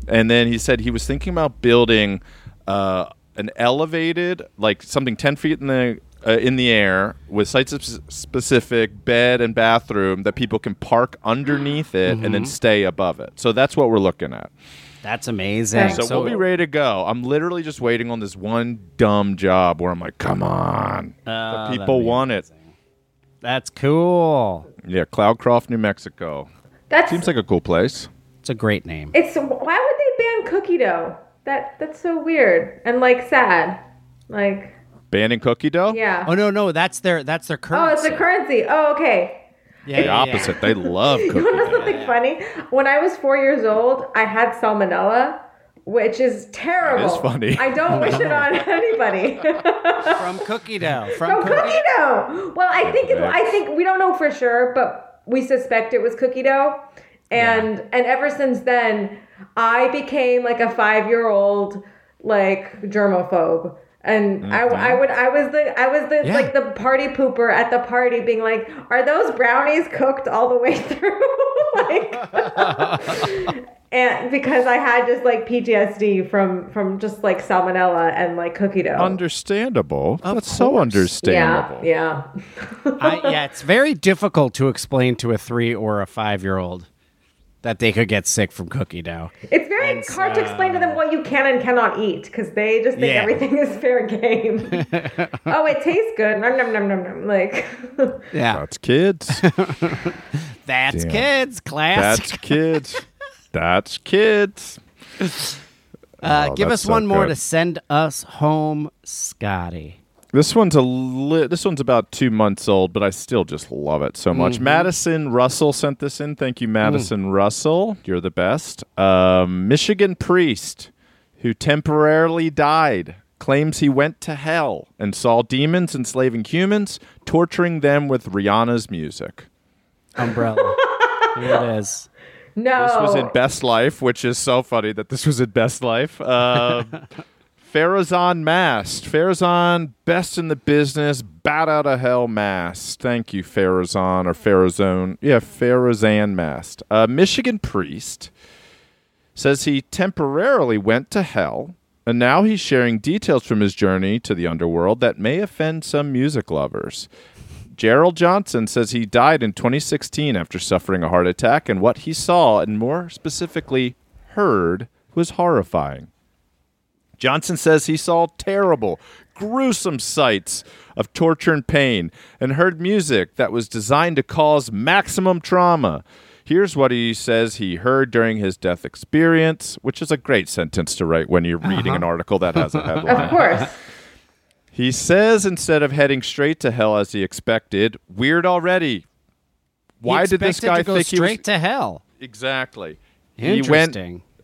And then he said he was thinking about building uh, an elevated, like something ten feet in the uh, in the air with site specific bed and bathroom that people can park underneath it and then stay above it. So that's what we're looking at. That's amazing. So, we'll be ready to go. I'm literally just waiting on this one dumb job where I'm like, come on. Oh, the people be want it. That's cool. Yeah, Cloudcroft, New Mexico. That Seems like a cool place. It's a great name. it's. Why would they ban cookie dough? That that's so weird and like sad. Like Banning cookie dough? yeah. Oh no, no, that's their that's their currency. Oh, it's a currency. Oh, okay. yeah, The yeah, yeah. opposite. They love <laughs> You cookie want to know dough. something funny? When I was four years old, I had salmonella, which is terrible. That is funny. I don't wish it on <laughs> anybody. <laughs> From cookie dough. From, From cookie. cookie dough. Well, I think it, I think we don't know for sure, but we suspect it was cookie dough. And and ever since then, I became like a five year old like germaphobe. And I, I would I was the I was the Yeah. like the party pooper at the party being like, are those brownies cooked all the way <laughs> through? <laughs> like <laughs> and because I had just like PTSD from from just like salmonella and like cookie dough. Understandable. Of That's so understandable. yeah, yeah. I, yeah, it's very difficult to explain to a three or a five year old that they could get sick from cookie dough. It's very And hard to explain to them what you can and cannot eat because they just think Yeah. everything <laughs> is fair game. <laughs> oh, it tastes good. Nom nom nom nom nom. Like, <laughs> Yeah, That's kids. that's Damn. kids class. That's kids. That's kids. uh, Oh, give that's us so one more good. to send us home, Scotty. This one's a li- this one's about two months old, but I still just love it so much. Mm-hmm. Madison Russell sent this in. Thank you, Mm. Madison Russell. You're the best. Um, Michigan priest who temporarily died claims he went to hell and saw demons enslaving humans, torturing them with Rihanna's music. Umbrella. <laughs> Here it is. no. This was in Best Life, which is so funny that this was in Best Life. Uh, <laughs> Farazan Mast. Farazan, best in the business, bat out of hell Mast. Thank you, Farazan or Farazone. Yeah, Farazan Mast. A Michigan priest says he temporarily went to hell, and now he's sharing details from his journey to the underworld that may offend some music lovers. Gerald Johnson says he died in 2016 after suffering a heart attack, and what he saw, and more specifically heard, was horrifying. Johnson says he saw terrible, gruesome sights of torture and pain and heard music that was designed to cause maximum trauma. Here's what he says he heard during his death experience, which is a great sentence to write when you're uh-huh. reading an article that has a <laughs> headline. Of course. He says instead of heading straight to hell as he expected, weird already. Why He did this guy to go think straight he was straight to hell? exactly? He went.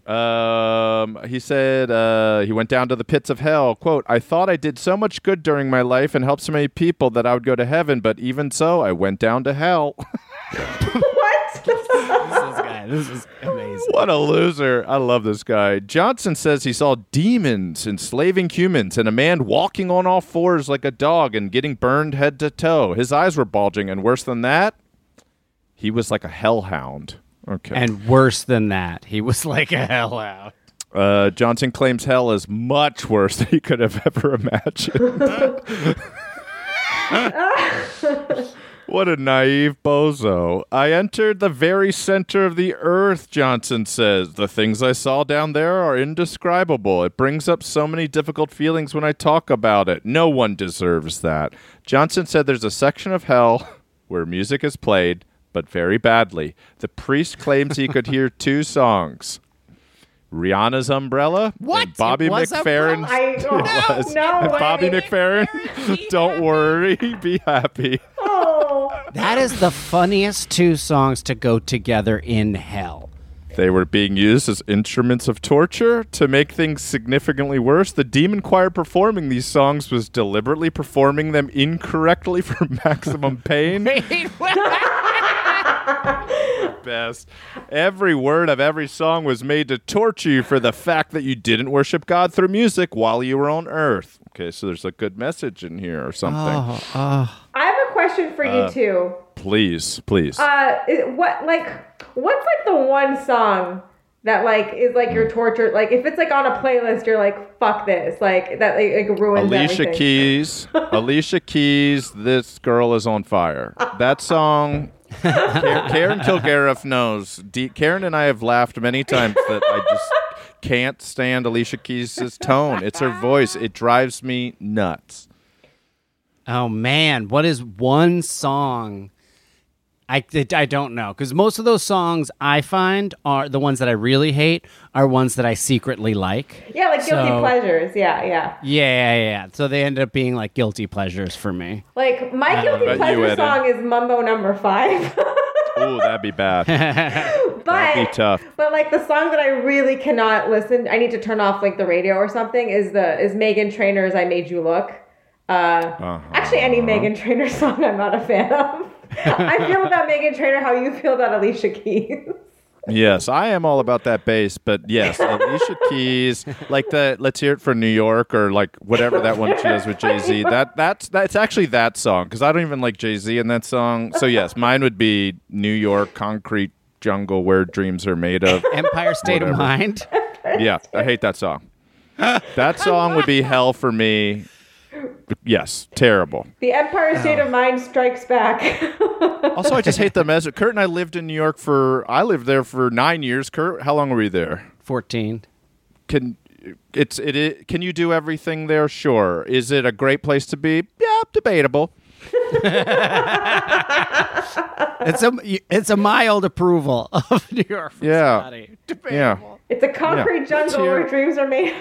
Interesting. Um, he said uh, he went down to the pits of hell. "Quote: I thought I did so much good during my life and helped so many people that I would go to heaven, but even so, I went down to hell." <laughs> what? <laughs> this guy, this is amazing. What a loser. I love this guy. Johnson says he saw demons enslaving humans and a man walking on all fours like a dog and getting burned head to toe. His eyes were bulging, and worse than that, he was like a hellhound. Okay. And worse than that, he was <laughs> like a hellhound. uh, Johnson claims hell is much worse than he could have <laughs> ever imagined. <laughs> What a naive bozo. I entered the very center of the earth, Johnson says. The things I saw down there are indescribable. It brings up so many difficult feelings when I talk about it. No one deserves that. Johnson said there's a section of hell where music is played, but very badly. The priest claims he could hear two songs. Rihanna's Umbrella What? and Bobby <laughs> It was McFerrin's I oh, was. no And Bobby way. McFerrin, <laughs> don't worry, be happy. Oh, That is the funniest two songs to go together in hell. They were being used as instruments of torture to make things significantly worse. The demon choir performing these songs was deliberately performing them incorrectly for <laughs> maximum pain. Best. Every word of every song was made to torture you for the fact that you didn't worship God through music while you were on earth. Okay, so there's a good message in here or something. Ah, ah. I have a question for you uh, too. Please, please. Uh, what like what's like the one song that like is like your hmm. torture? Like if it's like on a playlist, you're like fuck this, like that like, like ruins Alicia everything. Keys. <laughs> Alicia Keys, This Girl is on Fire. That song, Karen, Kilgariff knows. D- Karen and I have laughed many times that I just can't stand Alicia Keys' tone. It's her voice. It drives me nuts. Oh man, what is one song? I, I don't know because most of those songs I find are the ones that I really hate are ones that I secretly like. Yeah, like guilty pleasures. Yeah, yeah. Yeah, yeah, yeah. So they end up being like guilty pleasures for me. Like my guilty bet you, pleasure song is Mambo Number Five. <laughs> Ooh, that'd be bad. <laughs> but That'd be tough. But like the song that I really cannot listen, I need to turn off like the radio or something. Is the is Meghan Trainor's "I Made You Look." Uh, Uh-huh. Actually, any Meghan Trainor <laughs> song I'm not a fan of. I feel about Meghan Trainor how you feel about Alicia Keys. Yes, I am all about that bass, but yes, Alicia Keys, like the "Let's Hear It for New York" or like whatever that one she does with Jay Z. <laughs> That that's that's actually that song because I don't even like Jay Z in that song. So yes, mine would be New York Concrete jungle where dreams are made of. Empire State of Mind. <laughs> yeah, I hate that song. That song would be hell for me. Yes, terrible. The Empire State of Mind strikes back. <laughs> Also, I just hate the message. Kurt and I lived in New York for. I lived there for nine years. Kurt, how long were you there? 14. Can it's it, it can you do everything there? Sure. Is it a great place to be? Yeah, debatable. It's a it's a mild approval of New York. from Yeah. Scotty. Yeah. it's a concrete jungle Tear- where dreams are made.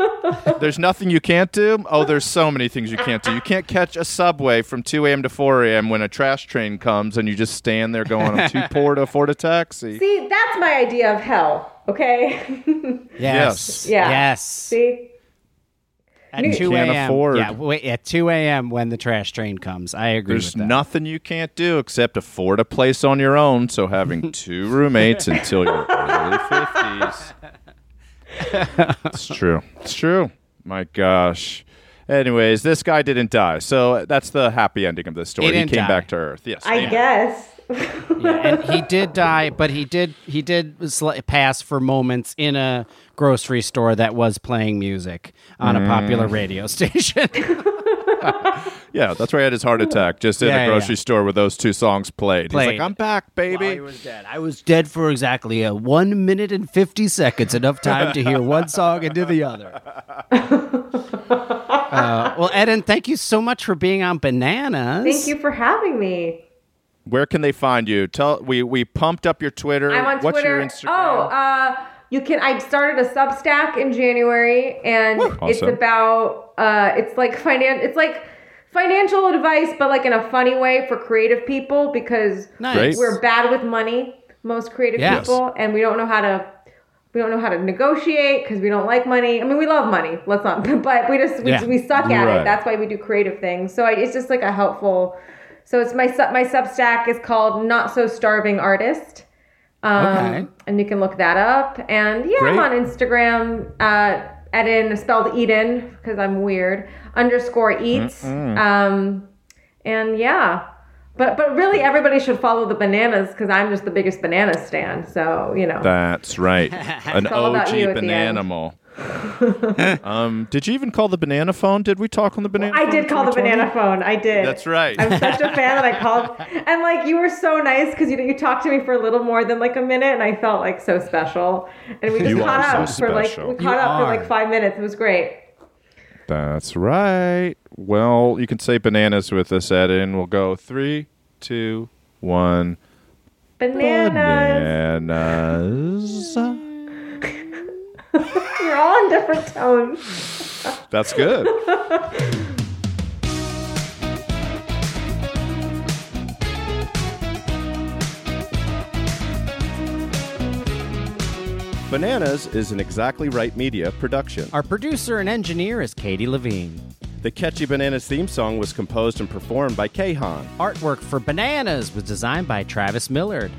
<laughs> There's nothing you can't do. Oh, there's so many things you can't do. You can't catch a subway from 2 a.m. to 4 a.m. when a trash train comes and you just stand there going, I'm too poor to afford a taxi. See, that's my idea of hell. Okay. <laughs> Yes. Yeah. Yes. See, At You 2 can't a.m. afford. Yeah, wait, at 2 a.m. when the trash train comes. I agree There's with that. nothing you can't do except afford a place on your own. So having <laughs> two roommates until your early 50s. <laughs> It's true. It's true. My gosh. Anyways, this guy didn't die. So that's the happy ending of this story. He didn't came die. back to Earth. Yes. I guess. Yeah, and he did die, but he did he did sli- pass for moments in a grocery store that was playing music on a Mm. popular radio <laughs> station. Yeah, that's where he had his heart attack, just in Yeah, a grocery yeah. store where those two songs played. He's Played. like, I'm back, baby. I was dead. I was dead for exactly a one minute and fifty seconds, enough time to hear one song and do the other. Uh, well, Eden, thank you so much for being on Bananas. Thank you for having me. Where can they find you? Tell we we pumped up your Twitter. I'm on What's Twitter. your Instagram? Oh, uh, you can. I started a Substack in January, and it's Awesome. about. Uh, it's like finan. It's like financial advice, but like in a funny way for creative people because Nice. We're bad with money. Most creative Yes. people, and we don't know how to. We don't know how to negotiate because we don't like money. I mean, we love money. Let's not, <laughs> but we just we, Yeah. we suck at Right. it. That's why we do creative things. So I, it's just like a helpful. So it's my sub my Substack is called Not So Starving Artist. Um, Okay. And you can look that up. And yeah, I'm on Instagram, uh, Eden, spelled Eden, because I'm weird, underscore eats. Um, and yeah. But but really, everybody should follow the bananas because I'm just the biggest banana stand. So, you know. That's right. <laughs> An OG you at the end. bananimal. um, did you even call the banana phone? Did we talk on the banana? I did call the banana phone. I did. That's right. I'm such a fan that I called, <laughs> and like you were so nice because you you talked to me for a little more than like a minute, and I felt like so special. And we just You caught up so for like we You caught up for like five minutes. It was great. That's right. Well, you can say bananas with us, Ed, and we'll go three, two, one. Bananas. Bananas. <laughs> You're all in different tones. <laughs> That's good. Bananas is an Exactly Right Media production. Our producer and engineer is Katie Levine. The Catchy Bananas theme song was composed and performed by Kahan. Artwork for Bananas was designed by Travis Millard.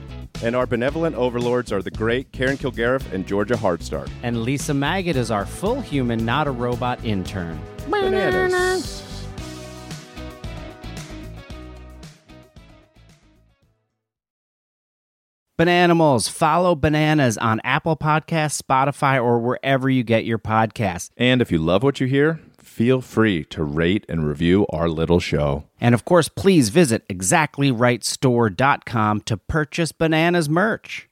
And our benevolent overlords are the great Karen Kilgariff and Georgia Hardstark. And Lisa Maggot is our full human, not a robot intern. Bananas. Bananimals, follow Bananas on Apple Podcasts, Spotify, or wherever you get your podcasts. And if you love what you hear, feel free to rate and review our little show. And of course, please visit exactlyrightstore.com to purchase Bananas merch.